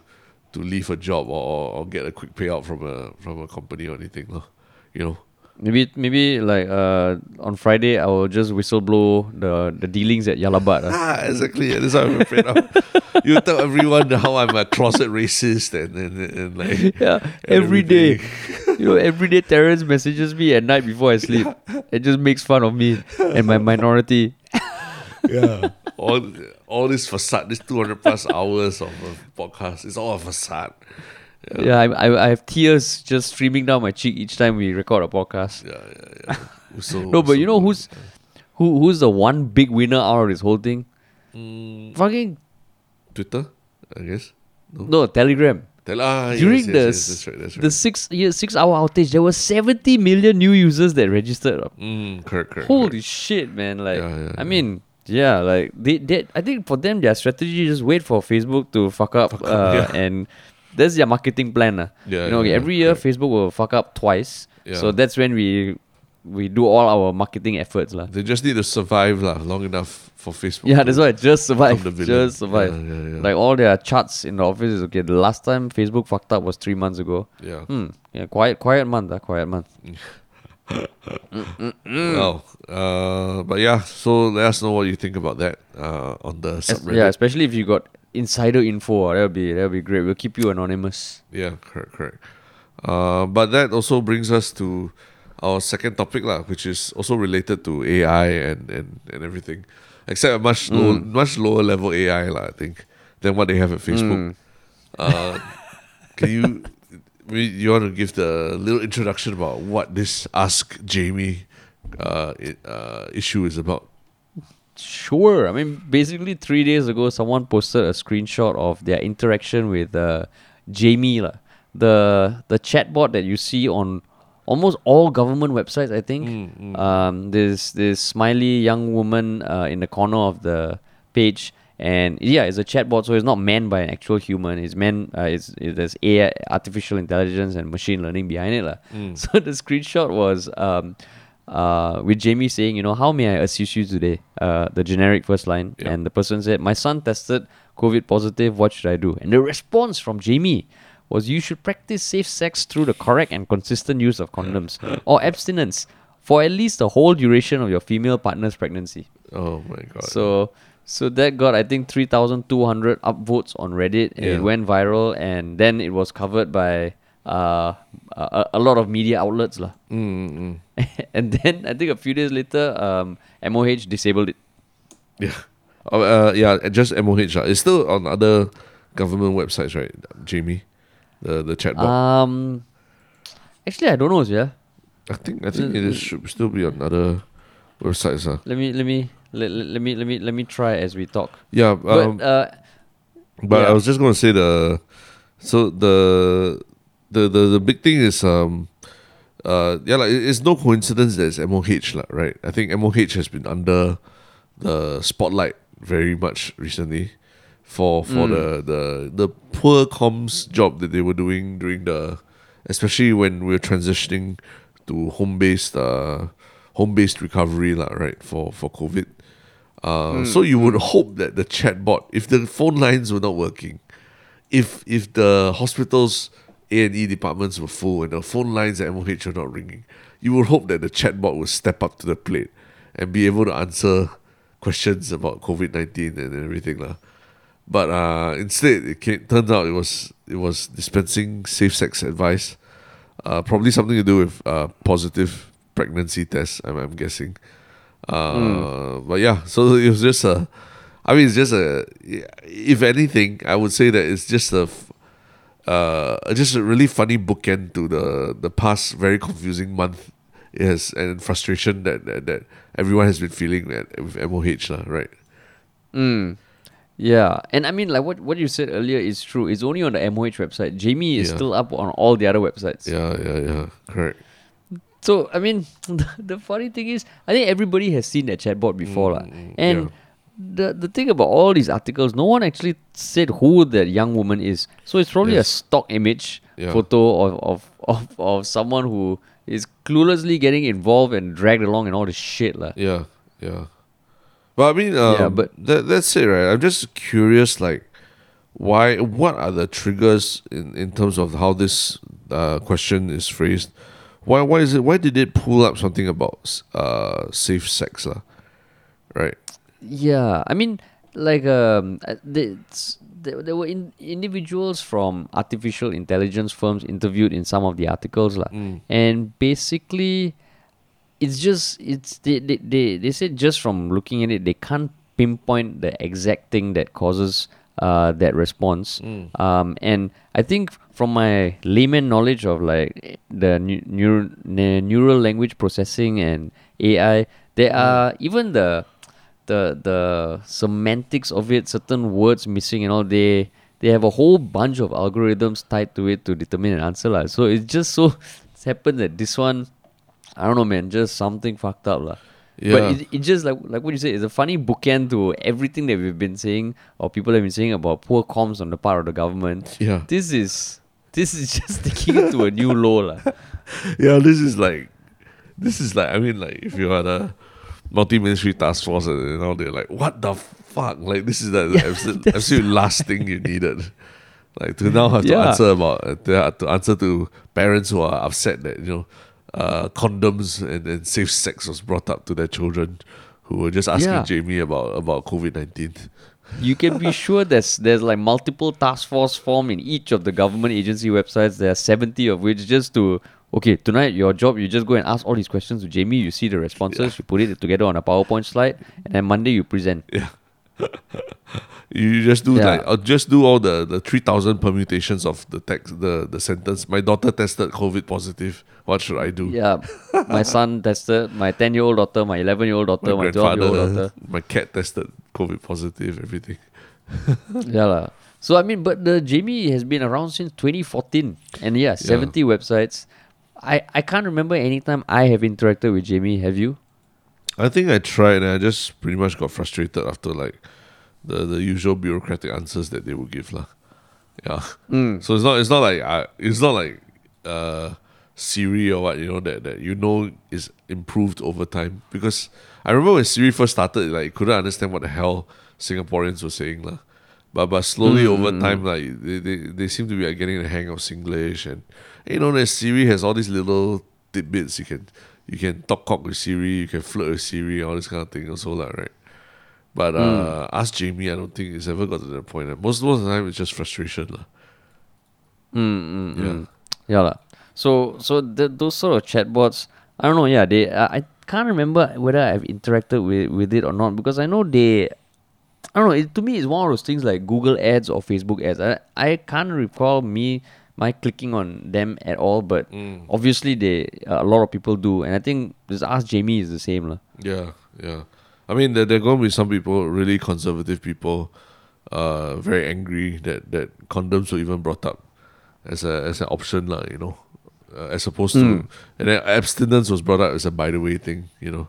to leave a job or, or, or get a quick payout from a from a company or anything, lah. You know. Maybe maybe like uh, on Friday I will just whistle blow the the dealings at Yalabat. uh. Ah, exactly. Yeah, that's what I'm afraid of. you tell everyone how I'm a closet racist and and, and like Yeah, every day. you know, every day Terrence messages me at night before I sleep. It just makes fun of me and my minority. yeah. all all this facade, this two hundred plus hours of a podcast, it's all a facade. Yeah, I, I I have tears just streaming down my cheek each time we record a podcast. Yeah, yeah, yeah. So, No, but you know who's who who's the one big winner out of this whole thing? Mm, Fucking Twitter, I guess. No, no Telegram. Tell, ah, During yes, the yes, s- that's right, that's right. the six year six hour outage, there were seventy million new users that registered. mm, correct, correct. Holy shit, man! Like, Yeah, yeah, I yeah. mean, yeah, like they, they, I think for them, their strategy is just wait for Facebook to fuck up, Fuck up, uh, yeah. and that's their marketing plan. Uh. Yeah, you know, yeah, every year. Facebook will fuck up twice, so that's when we we do all our marketing efforts, lah. They just need to survive lah, long enough for Facebook. Yeah, that's why just survive, become the villain. just survive. Yeah, yeah, yeah. Like all their charts in the office is okay. The last time Facebook fucked up was three months ago. yeah. Hmm. Yeah, quiet, quiet month. Uh, quiet month. Well, uh, but yeah. So let us know what you think about that uh, on the subreddit. yeah, especially if you got insider info. uh, That'll be that'll be great. We'll keep you anonymous. Yeah, correct, correct. Uh, but that also brings us to our second topic, lah, which is also related to AI and, and, and everything, except a much low, much lower level AI, lah, I think, than what they have at Facebook. Uh, can you we- you want to give the little introduction about what this Ask Jamie uh, uh, issue is about? Sure. I mean, basically, three days ago, someone posted a screenshot of their interaction with uh, Jamie, lah, the the chatbot that you see on almost all government websites. I think um, this this smiley young woman uh, in the corner of the page, and yeah, it's a chatbot, so it's not manned by an actual human. It's manned. Uh, it's, it, there's AI, artificial intelligence, and machine learning behind it, lah. So the screenshot was. Um, uh, with Jamie saying, you know, how may I assist you today? Uh, the generic first line. Yeah. And the person said, my son tested COVID positive. What should I do? And the response from Jamie was, you should practice safe sex through the correct and consistent use of condoms or abstinence for at least the whole duration of your female partner's pregnancy. Oh my god! So, so that got I think three thousand two hundred upvotes on Reddit. and Yeah. It went viral, and then it was covered by uh, a, a lot of media outlets, lah. Mm, mm. and then I think a few days later, um, MOH disabled it. Yeah. Uh, uh, yeah, just MOH. It's still on other government websites, right, Jamie? The the chatbot. Um, actually, I don't know, yeah. I think I think it is, should still be on other websites. Uh. Let me let me let, let, me let me let me try as we talk. Yeah, um, But uh, but yeah. I was just gonna say the so the the the, the big thing is um uh yeah like it's no coincidence that it's MOH lah, right? I think MOH has been under the spotlight very much recently for for the, the the poor comms job that they were doing during the especially when we are transitioning to home based uh home based recovery lah, right for for COVID. Uh, So you would hope that the chatbot, if the phone lines were not working, if if the hospital's A and E departments were full and the phone lines at MOH are not ringing, you would hope that the chatbot would step up to the plate and be able to answer questions about COVID nineteen and everything lah. But uh, instead, it came, turns out it was it was dispensing safe sex advice. Uh, probably something to do with uh, positive pregnancy tests. I'm, I'm guessing. Uh, But yeah, so it was just a. I mean, it's just a. If anything, I would say that it's just a. Uh, just a really funny bookend to the the past very confusing month. Yes, and frustration that, that that everyone has been feeling at, with MOH, lah, right? Mm. Yeah, and I mean, like what what you said earlier is true. It's only on the MOH website. Jamie is Yeah. still up on all the other websites. Yeah, yeah, yeah. Correct. So I mean, the, the funny thing is, I think everybody has seen that chatbot before, lah. Mm, And yeah. the the thing about all these articles, no one actually said who that young woman is. So it's probably a stock image Yeah. photo of, of of of someone who is cluelessly getting involved and dragged along and all this shit, lah. Yeah, yeah. But I mean, um, Yeah, but- that that's it, right? I'm just curious, like, why? What are the triggers in in terms of how this uh, question is phrased? Why why is it? Why did it pull up something about uh safe sex, lah? Right. Yeah, I mean, like um, uh, the- it's- there, there were in, individuals from artificial intelligence firms interviewed in some of the articles, lah. Mm. and basically, it's just it's they, they they they said just from looking at it, they can't pinpoint the exact thing that causes uh that response. Mm. Um, and I think from my layman knowledge of like the neu- neur- ne- neural language processing and AI, there Mm. are even the the the semantics of it, certain words missing and all. They they have a whole bunch of algorithms tied to it to determine an answer, lah. So it's just so it's happened that this one, I don't know, man, just something fucked up, lah. Yeah. But it, it just like like what you said, it's a funny bookend to everything that we've been saying or people have been saying about poor comms on the part of the government. Yeah. This is this is just taking it to a new low, lah. Yeah. This is like, this is like. I mean, like, if you had a multi-ministry task force and you know they're like, what the fuck? Like, this is the, the absolute, absolute last thing you needed. Like to now have to answer about uh, have to answer to parents who are upset that you know uh, condoms and, and safe sex was brought up to their children who were just asking Yeah. Jamie about about COVID nineteen. You can be sure there's there's like multiple task force formed in each of the government agency websites. There are seventy of which just to okay tonight your job you just go and ask all these questions to Jamie. You see the responses, you put it together on a PowerPoint slide, and then Monday you present. Yeah. You just do Yeah. like I'll just do all the, the three thousand permutations of the text the, the sentence. My daughter tested COVID positive. What should I do? Yeah, my son tested, my ten year old daughter, my eleven year old daughter, my twelve year old uh, daughter. my cat tested COVID positive. Everything. yeah lah. So I mean, but the Jamie has been around since 2014, and yeah, 70 websites. I I can't remember any time I have interacted with Jamie. Have you? I think I tried and I just pretty much got frustrated after like the, the usual bureaucratic answers that they would give lah. Yeah. Mm. So it's not it's not like I it's not like uh Siri or what you know that that you know is improved over time because I remember when Siri first started like couldn't understand what the hell Singaporeans were saying lah. But but slowly over time like they, they, they seem to be like, getting the hang of Singlish and you know that Siri has all these little tidbits you can you can talk cock with Siri, you can flirt with Siri, all this kind of thing also lah, right? But uh, ask Jamie, I don't think it's ever got to that point. Most most of the time, it's just frustration, lah. Mm, mm, Yeah. mm. Yeah lah. So so the, those sort of chatbots, I don't know. Yeah, they uh, I can't remember whether I've interacted with with it or not because I know they. I don't know. It, to me, it's one of those things like Google Ads or Facebook Ads. I I can't recall me my clicking on them at all, but Mm. obviously they uh, a lot of people do, and I think this Ask Jamie is the same lah. Yeah, yeah. I mean, there there going to be some people, really conservative people, uh, very angry that that condoms were even brought up as a as an option, lah. You know, uh, as opposed to Mm. and then abstinence was brought up as a by the way thing. You know,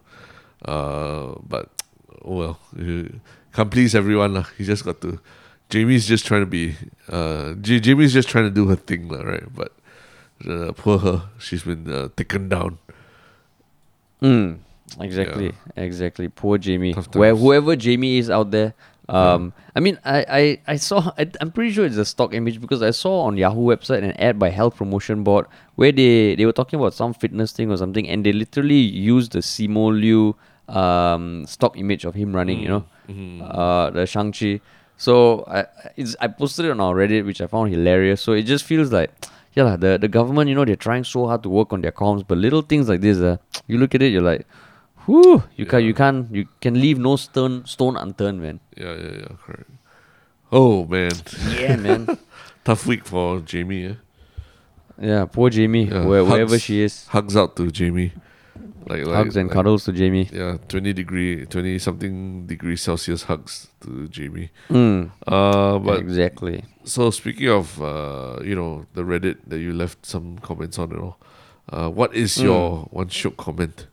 uh, but oh well, you can't please everyone, lah. You just got to. Jamie's just trying to be. Uh, J- Jamie's just trying to do her thing, lah. Right, but. Uh, poor her, she's been uh, taken down. Mm, exactly, exactly. Poor Jamie. Where whoever Jamie is out there. Um, I mean, I, I, I saw. I, I'm pretty sure it's a stock image because I saw on Yahoo website an ad by Health Promotion Board where they they were talking about some fitness thing or something, and they literally used the Simu Liu um, stock image of him running. You know, Mm-hmm. uh, the Shang Chi. So I it's I posted it on our Reddit, which I found hilarious. So it just feels like, yeah, the the government, you know, they're trying so hard to work on their comms, but little things like this, uh, you look at it, you're like, whoo, you can't, you can't, you can leave no stone stone unturned, man. Yeah, yeah, yeah, correct. Oh man, Yeah, man. tough week for Jamie. Eh? yeah, poor Jamie, Yeah, where, wherever she is, Hugs out to Jamie. Like, like hugs and like, cuddles to Jamie. Yeah, twenty degree, twenty something degree Celsius hugs to Jamie. Mm, Uh, but exactly. so speaking of uh, you know, the Reddit that you left some comments on and all. Uh, what is your one Shiok comment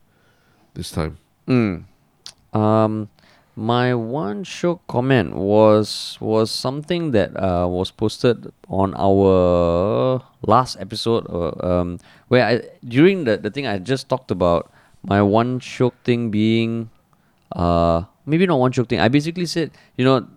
this time? Mm. Um, my one Shiok comment was was something that uh, was posted on our last episode, uh, um, where I during the the thing I just talked about my one Shiok thing being, uh, maybe not one Shiok thing. I basically said, you know,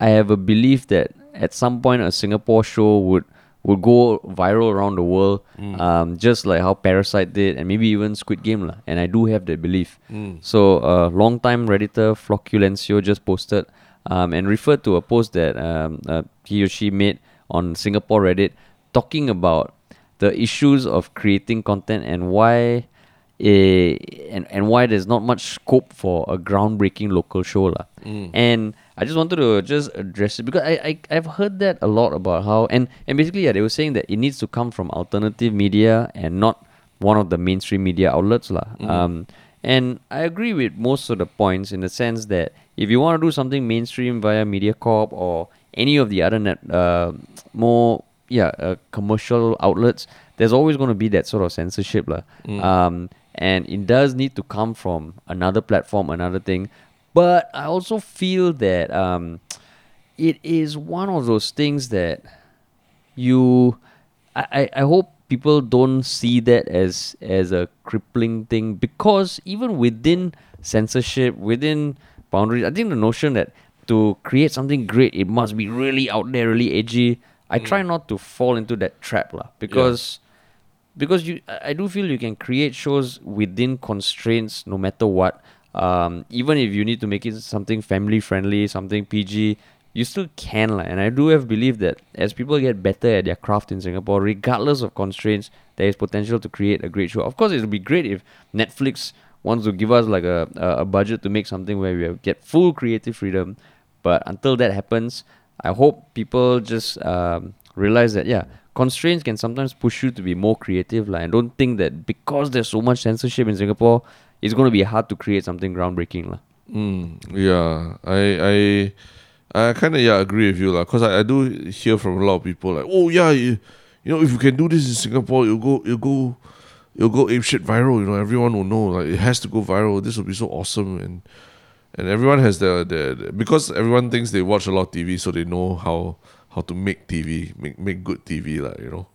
I have a belief that at some point a Singapore show would would go viral around the world, um, just like how Parasite did, and maybe even Squid Game lah. And I do have that belief. So, uh, long time redditor Flocculencio just posted um, and referred to a post that um, uh, he or she made on Singapore Reddit talking about the issues of creating content and why eh, and and why there's not much scope for a groundbreaking local show lah. And I just wanted to just address it because I, I I've heard that a lot about how and and basically yeah they were saying that it needs to come from alternative media and not one of the mainstream media outlets lah. Um, and I agree with most of the points in the sense that if you want to do something mainstream via MediaCorp or any of the other net, uh, more yeah uh, commercial outlets, there's always going to be that sort of censorship lah. Um, and it does need to come from another platform, another thing. But I also feel that um, it is one of those things that you I, I, I hope people don't see that as as a crippling thing. Because even within censorship within boundaries i think the notion that to create something great it must be really out there really edgy. I try not to fall into that trap lah. Because because you I do feel you can create shows within constraints no matter what. Um, even if you need to make it something family friendly something pg you still can lah. and i do have belief that as people get better at their craft in singapore regardless of constraints there is potential to create a great show. Of course it would be great if netflix wants to give us like a, a a budget to make something where we get full creative freedom. But until that happens i hope people just um, realize that yeah constraints can sometimes push you to be more creative like, and don't think that because there's so much censorship in singapore it's going to be hard to create something groundbreaking lah. Mm, yeah, I I I kind of yeah agree with you lah. Cause I, I do hear from a lot of people like, oh yeah, you, you know if you can do this in Singapore, you'll go you'll go you'll go ape shit viral. You know everyone will know like it has to go viral. This will be so awesome and and everyone has their, their, their- because everyone thinks they watch a lot of TV, so they know how how to make TV, make make good TV like you know.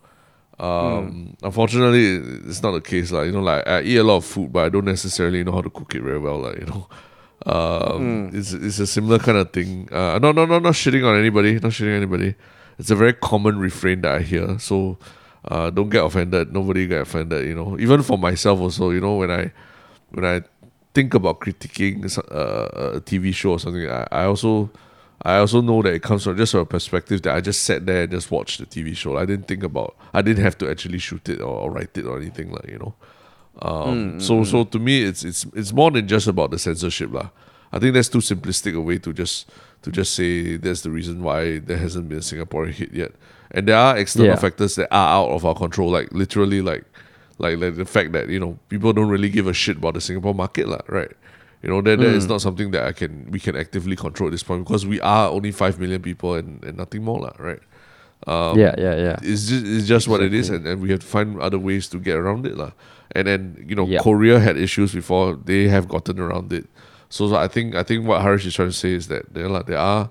Um, Unfortunately, it's not the case like you know like I eat a lot of food, but I don't necessarily know how to cook it very well like you know. Um, it's it's a similar kind of thing. Uh, no, no, no, not shitting on anybody, not shitting on anybody. It's a very common refrain that I hear. So, uh, don't get offended. Nobody get offended. You know, even for myself also. You know, when I when I think about critiquing uh, a TV show or something, I, I also I also know that it comes from just from a perspective that I just sat there and just watched the TV show. I didn't think about. I didn't have to actually shoot it or, or write it or anything like you know. Um, mm, so mm, so mm. to me, it's it's it's more than just about the censorship lah. I think that's too simplistic a way to just to just say that's the reason why there hasn't been a Singaporean hit yet. And there are external Yeah. factors that are out of our control, like literally like like, like the fact that you know people don't really give a shit about the Singapore market lah, right? You know that, that is not something that I can we can actively control at this point because we are only five million people and, and nothing more lah, right? Um, yeah, yeah, yeah. it's just it's just what it is, and, and we have to find other ways to get around it, lah. And then you know, Yep. Korea had issues before; they have gotten around it. So, so I think I think what Harish is trying to say is that there, lah, there are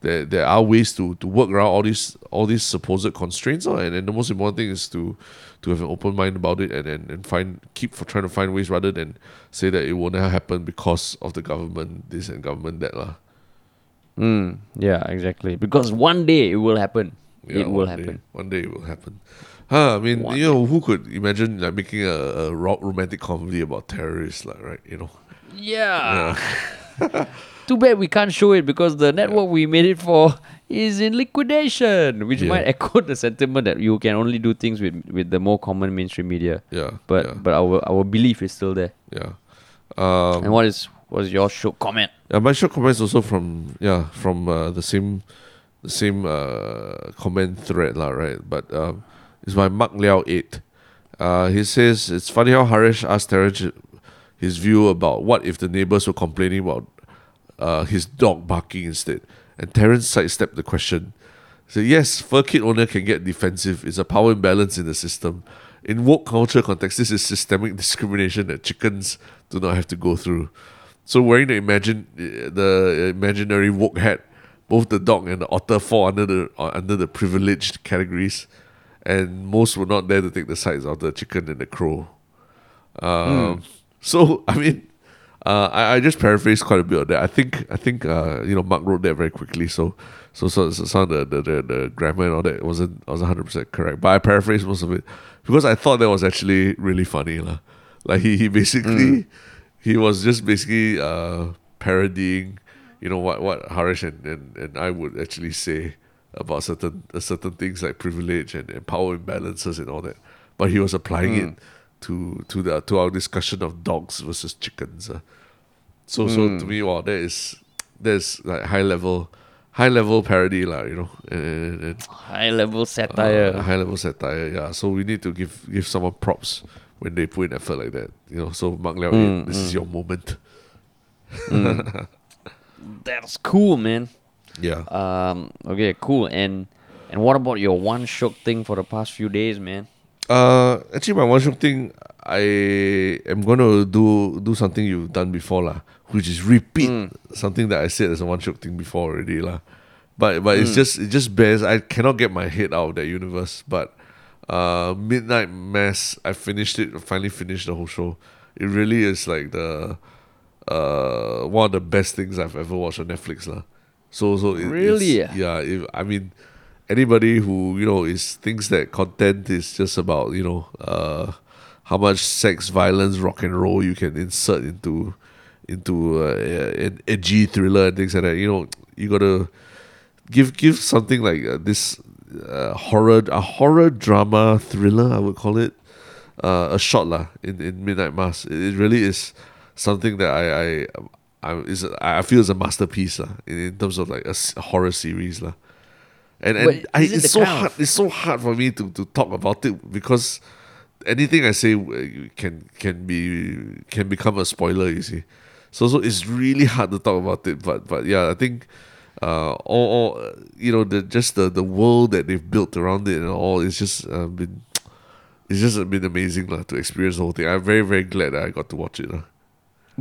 there, there are ways to, to work around all these all these supposed constraints, lah. and, and the most important thing is to to have an open mind about it and, and, and find keep for trying to find ways rather than say that it will never happen because of the government this and government that lah. Mm, yeah, exactly. Because one day it will happen. Yeah, it will day- happen. one day it will happen. Huh, I mean, One you know, who could imagine like making a, a ro- romantic comedy about terrorists, like right? You know, Yeah. Too bad we can't show it because the network we made it for is in liquidation, which Yeah. might echo the sentiment that you can only do things with with the more common mainstream media. Yeah. But yeah, but our our belief is still there. yeah. Um, and what is what is your show comment? Yeah, my Shiok comment is also from yeah from uh, the same the same uh, comment thread lah, right? But um, it's by Mark Liao eight. Uh, he says it's funny how Harish asked Terence his view about what if the neighbors were complaining about uh, his dog barking instead, and Terence sidestepped the question. Said yes, fur kid owner can get defensive. It's a power imbalance in the system. In woke culture context, this is systemic discrimination that chickens do not have to go through. So wearing the imagine the imaginary woke hat, both the dog and the otter fall under the uh, under the privileged categories, and most were not there to take the sides of the chicken and the crow. Um, So I mean, uh, I, I just paraphrased quite a bit of that. I think I think uh, you know Mark wrote that very quickly, so so so, so some of the, the, the, grammar and all that wasn't was hundred percent correct. But I paraphrased most of it because I thought that was actually really funny, lah. Like he, he basically he was just basically uh, parodying, you know what what Harish and, and, and I would actually say about certain uh, certain things like privilege and, and power imbalances and all that. But he was applying it to to the to our discussion of dogs versus chickens. Uh. So so to me, wow, that is there's like high level high level parody, lah, you know, and, and, and High level satire. uh, high level satire. Yeah, so we need to give give someone props when they put in effort like that. You know, so Mark Liao, Mm, this is your moment. That's cool, man. Yeah. Um. Okay. Cool. And and what about your one Shiok thing for the past few days, man? Uh, actually, my one thing, I am gonna do do something you've done before, lah, which is repeat something that I said as a one Shiok thing before already, lah. But but it's just it just bears. I cannot get my head out of that universe. But uh, Midnight Mass, I finished it. Finally finished the whole show. It really is like the uh one of the best things I've ever watched on Netflix, lah. So so it, Really? yeah. If, I mean anybody who you know is thinks that content is just about you know uh how much sex violence rock and roll you can insert into into uh, an edgy thriller and things like that you know you gotta give give something like uh, this uh, horror a horror drama thriller I would call it uh, a shot lah in, in Midnight Mass. It, it really is something that I I I is I feel is a masterpiece lah in, in terms of like a, horror series lah and and I, it it's so of- hard it's so hard for me to, to talk about it because anything I say uh, can can be can become a spoiler you see. So so it's really hard to talk about it but but yeah I think uh all, all uh, you know the just the the world that they've built around it and all it's just uh, been it's just been amazing lah, to experience the whole thing. I'm very very glad that I got to watch it lah.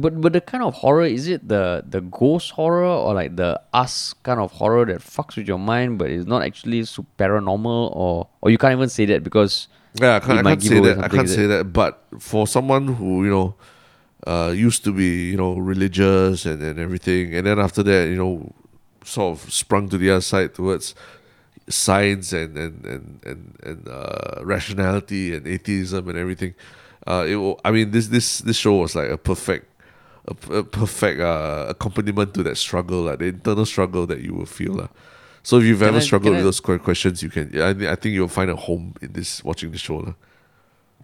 But but the kind of horror is it the the ghost horror or like the us kind of horror that fucks with your mind, but it's not actually paranormal or or you can't even say that because Yeah, I can't, I can't say that. I can't say that. But for someone who you know uh, used to be you know religious and, and everything, and then after that you know sort of sprung to the other side towards science and and and and, and uh, rationality and atheism and everything. Uh, it, I mean, this this this show was like a perfect. A, a perfect uh, accompaniment to that struggle, like the internal struggle that you will feel. lah. So if you've Can ever I- struggled with I- those que- questions, you can. I, I think you'll find a home in this watching the show. lah.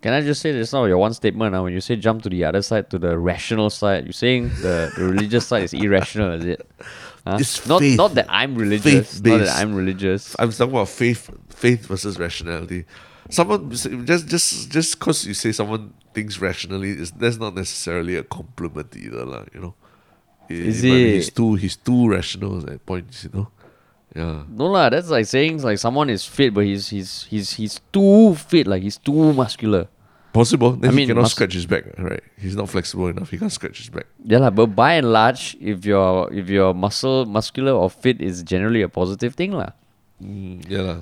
Can I just say this now your one statement uh, when you say jump to the other side to the rational side, you're saying the, the religious side is irrational, is it? Huh? It's not faith. not that I'm religious. Not that I'm religious. I'm talking about faith, faith versus rationality. Someone just just just because you say someone thinks rationally is that's not necessarily a compliment either, lah. You know, Is might be it? He's too he's too rational at points. You know, yeah. No lah, that's like saying like someone is fit but he's he's he's he's too fit, like he's too muscular. Possible. Then I he mean, cannot must- scratch his back, right? He's not flexible enough. He can't scratch his back. Yeah, lah, but by and large, if your if your muscle muscular or fit is generally a positive thing, lah. Mm, yeah, lah.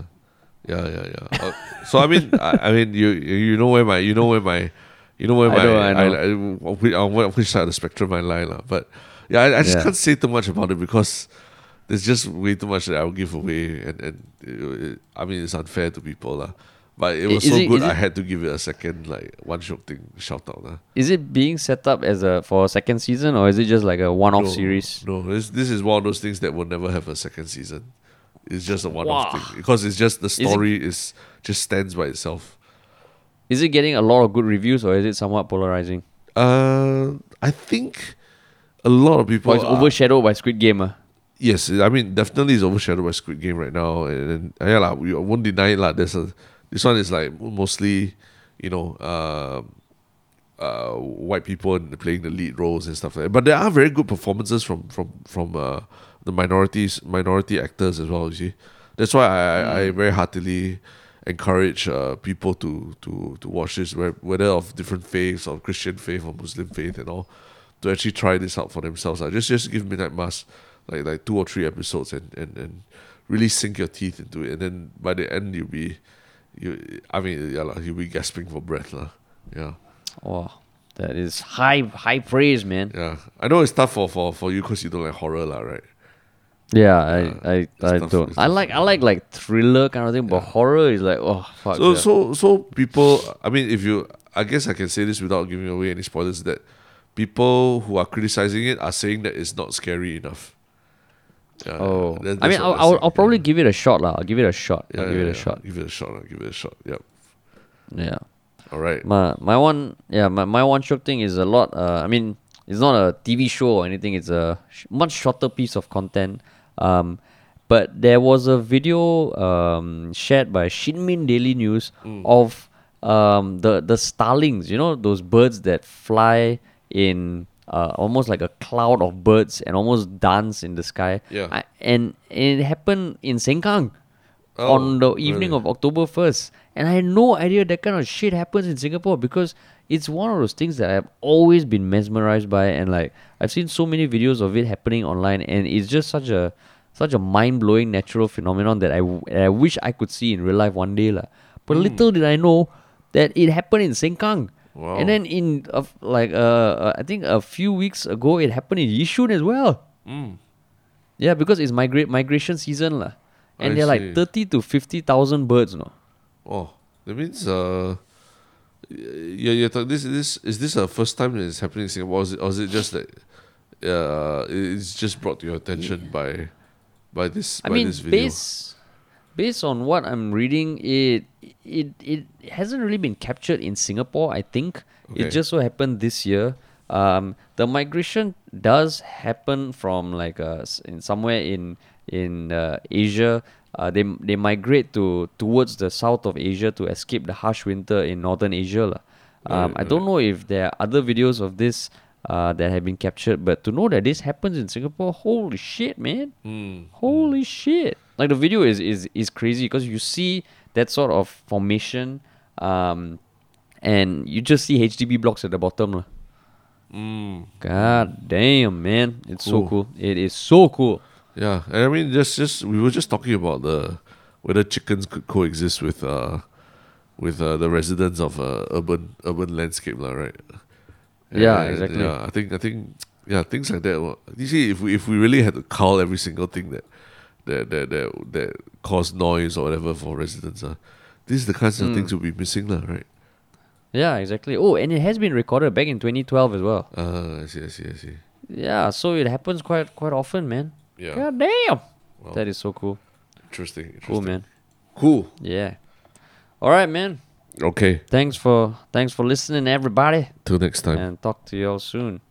yeah, yeah, yeah. Uh, so I mean, I, I mean, you you know where my you know where my you know where I my know, I know. I, I, which- on which side of the spectrum I lie, lah. But yeah, I, I just Yeah. can't say too much about it because there's just way too much that I'll give away, and and uh, I mean it's unfair to people, lah. But it was is so it- good, I it- had to give it a second like one Shiok thing shout out. lah. Is it being set up as a for a second season or is it just like a one-off no, series? No, this this is one of those things that will never have a second season. It's just a one-off Wow. thing because it's just the it- story is just stands by itself. Is it getting a lot of good reviews or is it somewhat polarizing? Uh, I think a lot of people Or it's are- overshadowed by Squid Game? ah? Yes, I mean definitely it's overshadowed by Squid Game right now, and, and yeah, lah, we won't deny it. lah. There's a this one is like mostly, you know, uh, uh, white people and playing the lead roles and stuff like that. But there are very good performances from from from uh, the minorities, minority actors as well. You see, that's why I I, I very heartily encourage uh, people to to to watch this, whether of different faiths or Christian faith or Muslim faith and all, to actually try this out for themselves. Uh. Just just give Midnight Mass like like two or three episodes and, and, and really sink your teeth into it, and then by the end you'll be you. I mean, yeah, lah, you'll be gasping for breath, lah. Yeah, Wow, that is high high praise, man. yeah. I know it's tough for for for you because you don't like horror, lah, right? Yeah, Yeah, I I, I tough, don't. I like I like like thriller kind of thing, but horror is like oh fuck. So yeah. so so people. I mean, if you, I guess I can say this without giving away any spoilers. That people who are criticizing it are saying that it's not scary enough. Yeah, oh, that- I mean, I'll, I'll, I'll probably yeah. give it a shot, lah. I'll give it a shot. Yeah, I'll give yeah, it a yeah. shot. Give it a shot. I'll give it a shot. Yep. Yeah. All right. My my one yeah my, my one Shiok thing is a lot. Uh, I mean, it's not a TV show or anything. It's a sh- much shorter piece of content. Um, but there was a video um, shared by Shin Min Daily News of um, the the starlings. You know those birds that fly in uh, almost like a cloud of birds and almost dance in the sky. Yeah. I, and, and it happened in Sengkang Oh, on the evening really? of October 1st. And I had no idea that kind of shit happens in Singapore because it's one of those things that I've always been mesmerized by and like I've seen so many videos of it happening online and it's just such a such a mind-blowing natural phenomenon that I, w- I wish I could see in real life one day lah. But little did I know that it happened in Sengkang. Wow. And then in f like uh, uh, I think a few weeks ago it happened in Yishun as well. Mm. Yeah, because it's migrate migration season lah. And I they're see. like thirty to fifty thousand birds, no. Oh, that means uh, yeah, yeah. This this is this a first time that it's happening in Singapore, or is it, or is it just that uh, it's just brought to your attention by by this I by mean, this video? based based on what I'm reading, it it it hasn't really been captured in Singapore. I think Okay. it just so happened this year. Um, the migration does happen from like uh, in somewhere in in uh, Asia. Uh, they they migrate to towards the south of Asia to escape the harsh winter in northern Asia. Um, Right, I don't know if there are other videos of this uh, that have been captured, but to know that this happens in Singapore, holy shit, man! Mm. Holy shit! Like the video is is is crazy because you see that sort of formation, um, and you just see HDB blocks at the bottom. Mm. God damn, man! It's so cool. It is so cool. Yeah, and I mean, just just we were just talking about the whether chickens could coexist with uh with uh, the residents of uh, urban urban landscape, lah, right? Yeah, exactly. Yeah, I think I think yeah, things like that. well, You see, if we if we really had to cull every single thing that that that that, that caused noise or whatever for residents, uh, these are the kinds of Mm. things we'll be missing, lah, right? Yeah, exactly. Oh, and it has been recorded back in 2012 as well. Uh, I see, I see, I see. Yeah, so it happens quite quite often, man. Yeah, God damn! Wow. That is so cool. interesting, interesting. Cool, man. Cool. Yeah. All right, man. Okay. Thanks for thanks for listening, everybody, Till next time. and talk to you all soon.